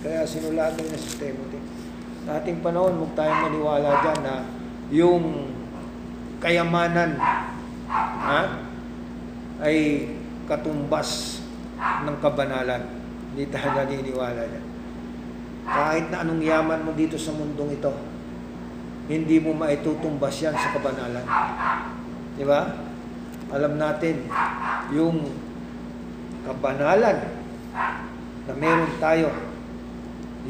Kaya sinulatan niya sa Timothy. Sa ating panahon, huwag tayong maniwala dyan na yung kayamanan ha, ay katumbas ng kabanalan. Hindi tayo naniniwala dyan. Kahit na anong yaman mo dito sa mundong ito, hindi mo maitutumbas yan sa kabanalan. Di ba? Alam natin, yung kabanalan na meron tayo,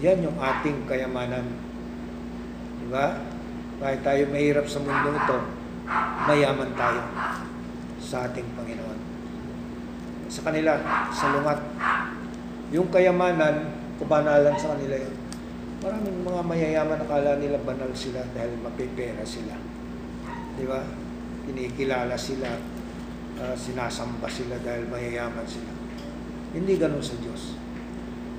yan yung ating kayamanan. Di ba? Kahit tayo mahirap sa mundong ito, mayaman tayo sa ating Panginoon. Sa kanila, sa lungat, yung kayamanan, kabanalan sa kanila yun. Maraming mga mayayaman akala nila banal sila dahil mapipera sila. Di ba? Kinikilala sila, ah, sinasamba sila dahil mayayaman sila. Hindi ganun sa Diyos.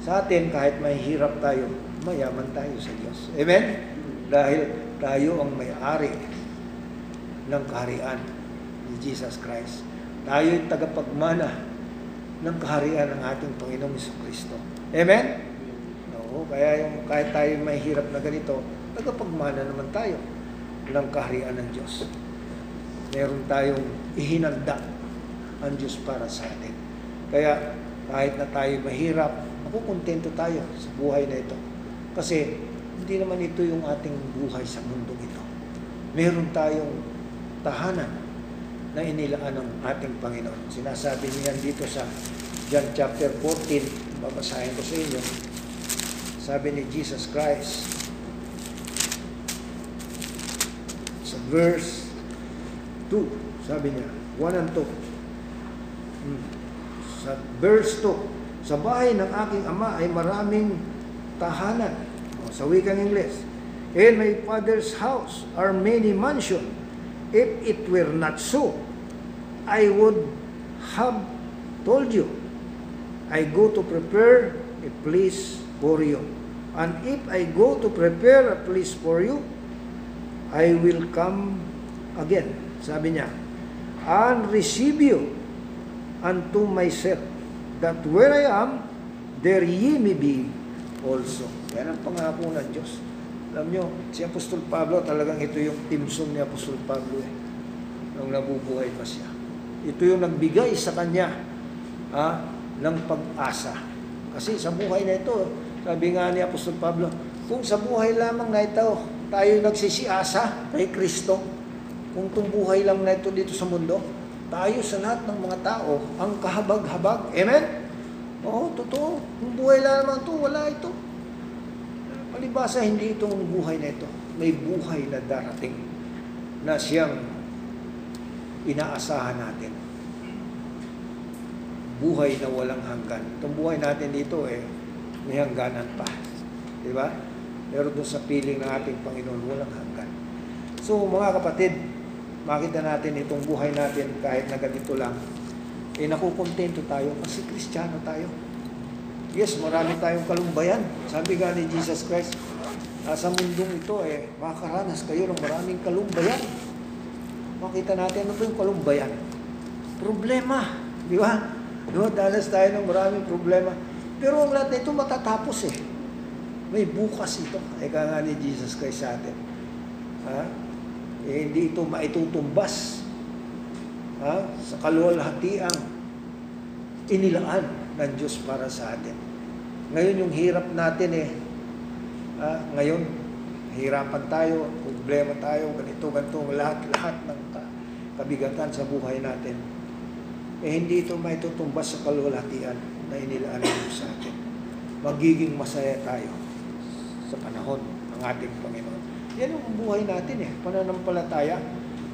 Sa atin, kahit mahihirap tayo, mayaman tayo sa Diyos. Amen? Dahil tayo ang may-ari ng kaharian ni Jesus Christ. Tayo yung tagapagmana ng kaharian ng ating Panginoong Kristo. Amen? Oo. Kaya yung kahit tayo may hirap na ganito, tagapagmana naman tayo ng kaharian ng Diyos. Meron tayong ihinanda ang Diyos para sa atin. Kaya kahit na tayo mahirap, makukontento tayo sa buhay na ito. Kasi hindi naman ito yung ating buhay sa mundong ito. Meron tayong tahanan na inilaan ng ating Panginoon. Sinasabi niyan dito sa John chapter 14, babasahin ko sa inyo. Sabi ni Jesus Christ sa verse 2, sabi niya, 1 and 2. Sa verse 2, sa bahay ng aking ama ay maraming tahanan. O, Sa wikang Ingles, In my father's house are many mansions. If it were not so, I would have told you. I go to prepare a place for you. And if I go to prepare a place for you, I will come again. Sabi niya, and receive you unto myself, that where I am, there ye may be also. Yan ang pangako ng Diyos. Alam nyo, si Apostol Pablo, talagang ito yung timsong ni Apostol Pablo eh. Nung nabubuhay pa siya. Ito yung nagbigay sa kanya ah, ng pag-asa. Kasi sa buhay na ito, sabi nga ni Apostol Pablo, kung sa buhay lamang na ito, tayo nagsisiasa kay Kristo, kung itong buhay lang na ito dito sa mundo, tayo sa lahat ng mga tao, ang kahabag-habag. Amen? Oo, totoo. Kung buhay lang naman ito, wala ito. Palibasa, hindi itong buhay na ito. May buhay na darating na siyang inaasahan natin. Buhay na walang hanggan. Itong buhay natin dito eh, may hangganan pa. Di ba? Pero doon sa piling ng ating Panginoon, walang hanggan. So mga kapatid, makita natin itong buhay natin kahit na ganito lang, eh nakukontento tayo kasi kristyano tayo. Yes, marami tayong kalumbayan. Sabi nga ni Jesus Christ, "Ah, sa mundong ito eh, makakaranas kayo ng maraming kalumbayan. Makita natin ano po yung kalumbayan. Problema. Di ba? No, dalas tayo ng maraming problema. Pero ang lahat na ito matatapos eh. May bukas ito. Eka nga ni Jesus Christ sa atin. Ha? Eh, hindi ito maitutumbas ha? sa kaluwalhatiang inilaan ng Diyos para sa atin. Ngayon yung hirap natin eh, ha? ngayon, hirapan tayo, problema tayo, ganito, ganito, lahat-lahat ng ka- kabigatan sa buhay natin. Eh hindi ito maitutumbas sa kaluwalhatian na inilaan ng Diyos sa atin. Magiging masaya tayo sa panahon ng ating Panginoon. Yan yung buhay natin eh, pananampalataya.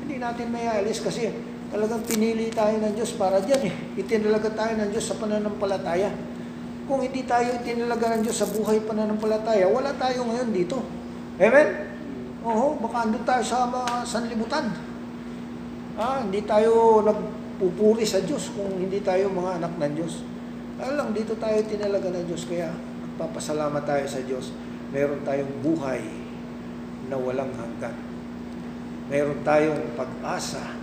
Hindi natin may alis kasi talagang pinili tayo ng Diyos para dyan eh. Itinalaga tayo ng Diyos sa pananampalataya. Kung hindi tayo itinalaga ng Diyos sa buhay pananampalataya, wala tayo ngayon dito. Amen? Oo, baka andun tayo sa mga sanlibutan. Ah, hindi tayo nagpupuri sa Diyos kung hindi tayo mga anak ng Diyos. Lang, dito tayo tinalaga ng Diyos, kaya nagpapasalamat tayo sa Diyos. Meron tayong buhay na walang hanggan. Meron tayong pag-asa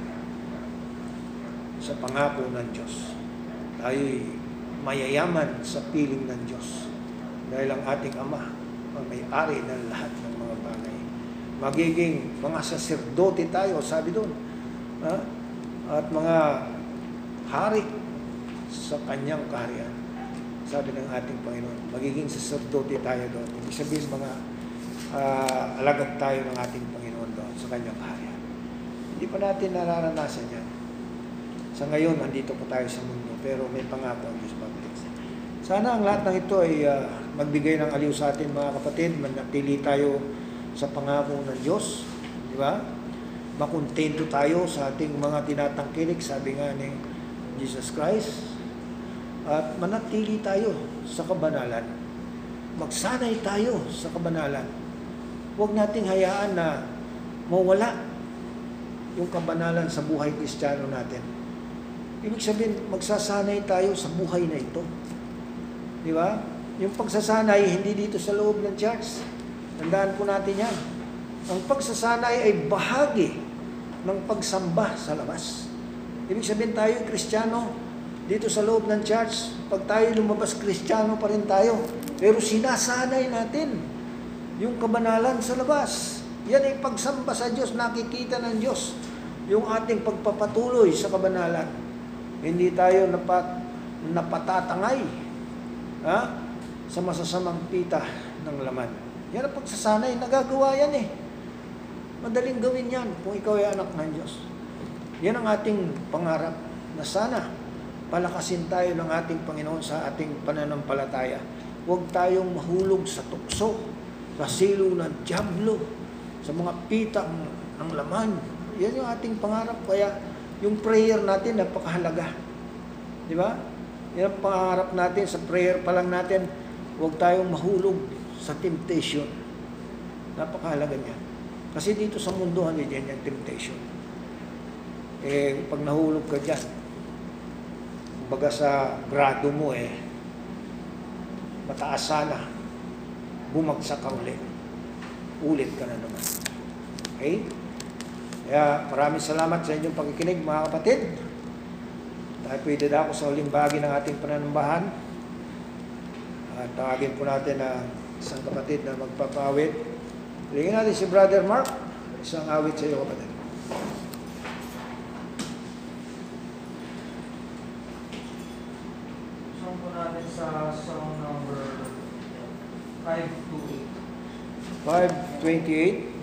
sa pangako ng Diyos. Tayo'y mayayaman sa piling ng Diyos. Dahil ang ating Ama ang may-ari ng lahat ng mga bagay. Magiging mga saserdote tayo, sabi doon. Ha? At mga hari sa kanyang kaharian. Sabi ng ating Panginoon, magiging saserdote tayo doon. Ibig sabihin mga ah, alagad tayo ng ating Panginoon doon sa kanyang kaharian. Hindi pa natin nararanasan yan. Sa ngayon, andito po tayo sa mundo, pero may pangako ang Diyos pagdating. Sana ang lahat ng ito ay ah, magbigay ng aliw sa atin mga kapatid, manatili tayo sa pangako ng Diyos, di ba? Makontento tayo sa ating mga tinatangkilik, sabi nga ni Jesus Christ, at manatili tayo sa kabanalan. Magsanay tayo sa kabanalan. Huwag nating hayaan na mawala yung kabanalan sa buhay kristyano natin. Ibig sabihin, magsasanay tayo sa buhay na ito. Di ba? Yung pagsasanay, hindi dito sa loob ng church. Tandaan po natin yan. Ang pagsasanay ay bahagi ng pagsamba sa labas. Ibig sabihin tayo, Kristiyano, dito sa loob ng church, pag tayo lumabas, kristyano pa rin tayo. Pero sinasanay natin yung kabanalan sa labas. Yan ay pagsamba sa Diyos, nakikita ng Diyos yung ating pagpapatuloy sa kabanalan. Hindi tayo napat, napatatangay ha? sa masasamang pita ng laman. Yan ang pagsasanay, nagagawa yan eh. Madaling gawin yan kung ikaw ay anak ng Diyos. Yan ang ating pangarap na sana palakasin tayo ng ating Panginoon sa ating pananampalataya. Huwag tayong mahulog sa tukso, sa silo ng Diablo, sa mga pitang ng laman. Yan yung ating pangarap. Kaya yung prayer natin napakahalaga. Di ba? Yan ang pangarap natin sa prayer pa lang natin. Huwag tayong mahulog sa temptation. Napakahalaga niya. Kasi dito sa mundo, ano yan yung temptation. Eh, pag nahulog ka dyan, baga sa grado mo eh, mataas sana, bumagsak ka ulit. Ulit ka na naman. Okay? Kaya maraming salamat sa inyong pagkikinig mga kapatid. Tayo pwede na ako sa huling bahagi ng ating pananambahan. At tawagin po natin na isang kapatid na magpapawit. Hilingin natin si Brother Mark. Isang awit sa iyo kapatid. Song po natin sa song number 528. 528.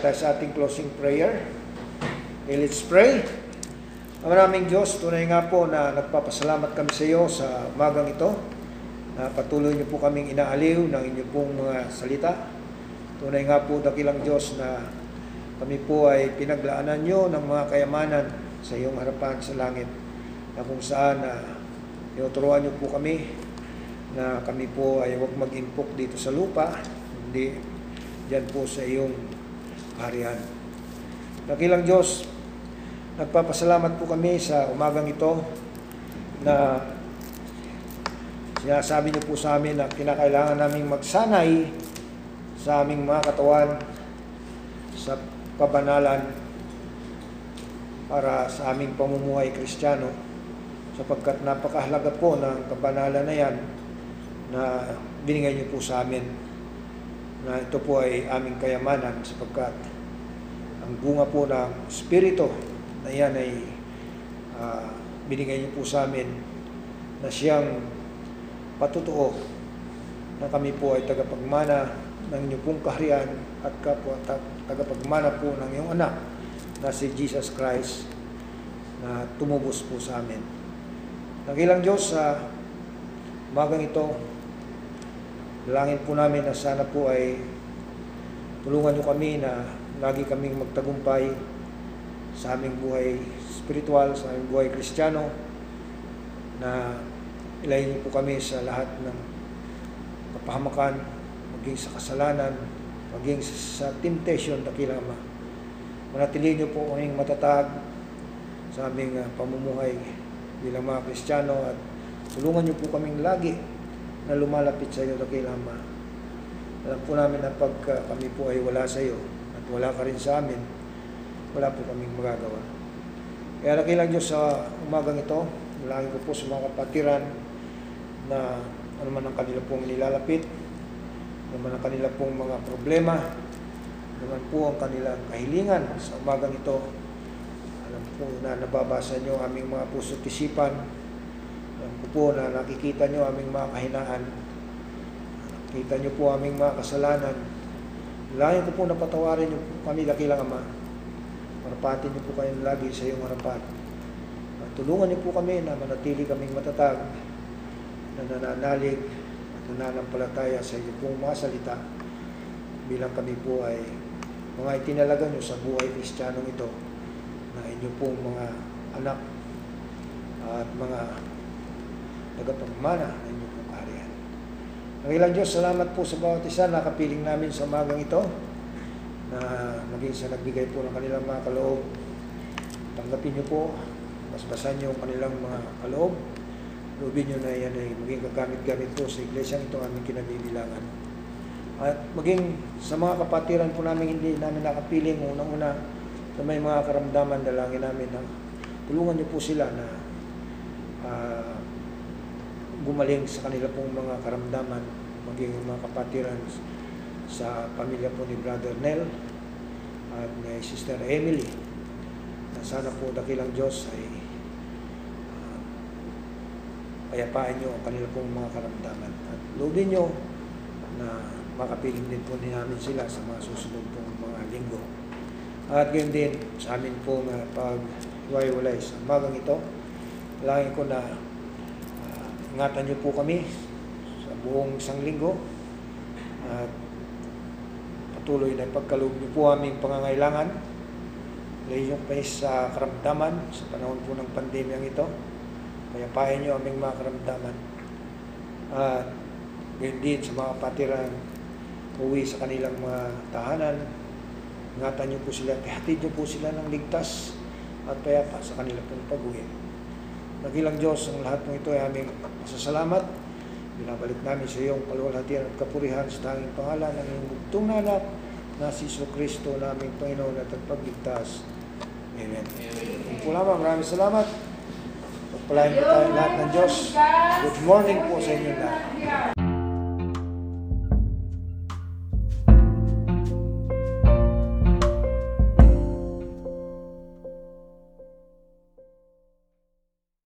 Tayo sa ating closing prayer. Okay, let's pray. Maraming Diyos, tunay nga po na nagpapasalamat kami sa iyo sa umagang ito na patuloy niyo po kaming inaaliw ng inyong pong mga salita. Tunay nga po dakilang Diyos na kami po ay pinaglaanan niyo ng mga kayamanan sa iyong harapan sa langit na kung saan na tinuturuan niyo po kami na kami po ay huwag mag-impok dito sa lupa, hindi diyan po sa iyong harian. Dakilang Diyos, nagpapasalamat po kami sa umagang ito na sinasabi niyo po sa amin na kinakailangan naming magsanay sa aming mga katawan sa kabanalan para sa aming pamumuhay kristyano sapagkat napakahalaga po ng kabanalan na yan na binigay niyo po sa amin na ito po ay aming kayamanan sapagkat ang bunga po ng Espiritu na yan ay ah, binigay niyo po sa amin na siyang patutuo na kami po ay tagapagmana ng inyong pong kaharian at kapwa ta- tagapagmana po ng iyong anak na si Jesus Christ na tumubos po sa amin. Nagilang Diyos sa umagang ito, dalangin po namin na sana po ay tulungan niyo kami na lagi kaming magtagumpay sa aming buhay spiritual, sa aming buhay kristyano, na ilayin niyo po kami sa lahat ng kapahamakan, maging sa kasalanan, maging sa temptation, dakilang Ama. Manatilihin niyo po kaming matatag sa aming ah, pamumuhay bilang mga kristyano at tulungan niyo po kaming lagi na lumalapit sa iyo, dakilang Ama. Alam po namin na pagka kami po ay wala sa iyo wala ka rin sa amin, wala po kaming magagawa. Kaya nakilang Diyos sa umagang ito, nalangin ko po sa mga kapatiran na ano man ang kanila pong nilalapit, ano man ang kanila pong mga problema, ano man po ang kanilang kahilingan sa umagang ito. Alam po na nababasa nyo aming mga puso at isipan. Alam ko po na nakikita nyo aming mga kahinaan. Nakikita nyo po aming mga kasalanan. Nalangin ko po na patawarin nyo po kami dakilang Ama. Marapatin niyo po kayo lagi sa iyong harapan. At tulungan niyo po kami na manatili kaming matatag, na nananalig at nananampalataya sa iyong pong mga salita bilang kami po ay mga itinalaga niyo sa buhay kristyanong ito na inyong pong mga anak at mga tagapagmana pong kaharian. Ang ilang Diyos, salamat po sa bawat isa na kapiling namin sa umagang ito na maging sa nagbigay po ng kanilang mga kaloob. Tanggapin niyo po, basbasan niyo ang kanilang mga kaloob. Loobin niyo na yan ay maging gagamit-gamit po sa iglesia ito aming kinabibilangan. At maging sa mga kapatiran po namin hindi namin nakapiling unang-una na may mga karamdaman dalangin namin na tulungan niyo po sila na ah, gumaling sa kanila pong mga karamdaman maging mga kapatiran sa pamilya po ni Brother Nel at ni Sister Emily na sana po dakilang Diyos ay uh, payapain nyo ang kanila pong mga karamdaman. At loobin nyo na makapiling din po din namin sila sa mga susunod pong mga linggo. At gayon din sa amin po na pag hiwa-hiwalay sa magang ito langin ko na ingatan nyo po kami sa buong isang linggo at patuloy na pagkaloob niyo po aming pangangailangan. Layo pa sa karamdaman sa panahon po ng pandemyang ito. Payapain niyo aming mga karamdaman. At gayon din sa mga patirang uwi sa kanilang mga tahanan. Ingatan niyo po sila at ihatid niyo po sila ng ligtas at payapa sa kanilang pong pag-uwi. Nagilang Diyos, ang lahat ng ito ay aming masasalamat. Binabalik namin sa iyong paluwalhatian at kapurihan sa tanging pangalan ng iyong bugtong na anak na si Iso Kristo naming Panginoon at Pagligtas. Amen. Amen. po lamang, maraming salamat. Pagpalain po tayo lahat ng Diyos. Good morning po sa inyo lahat.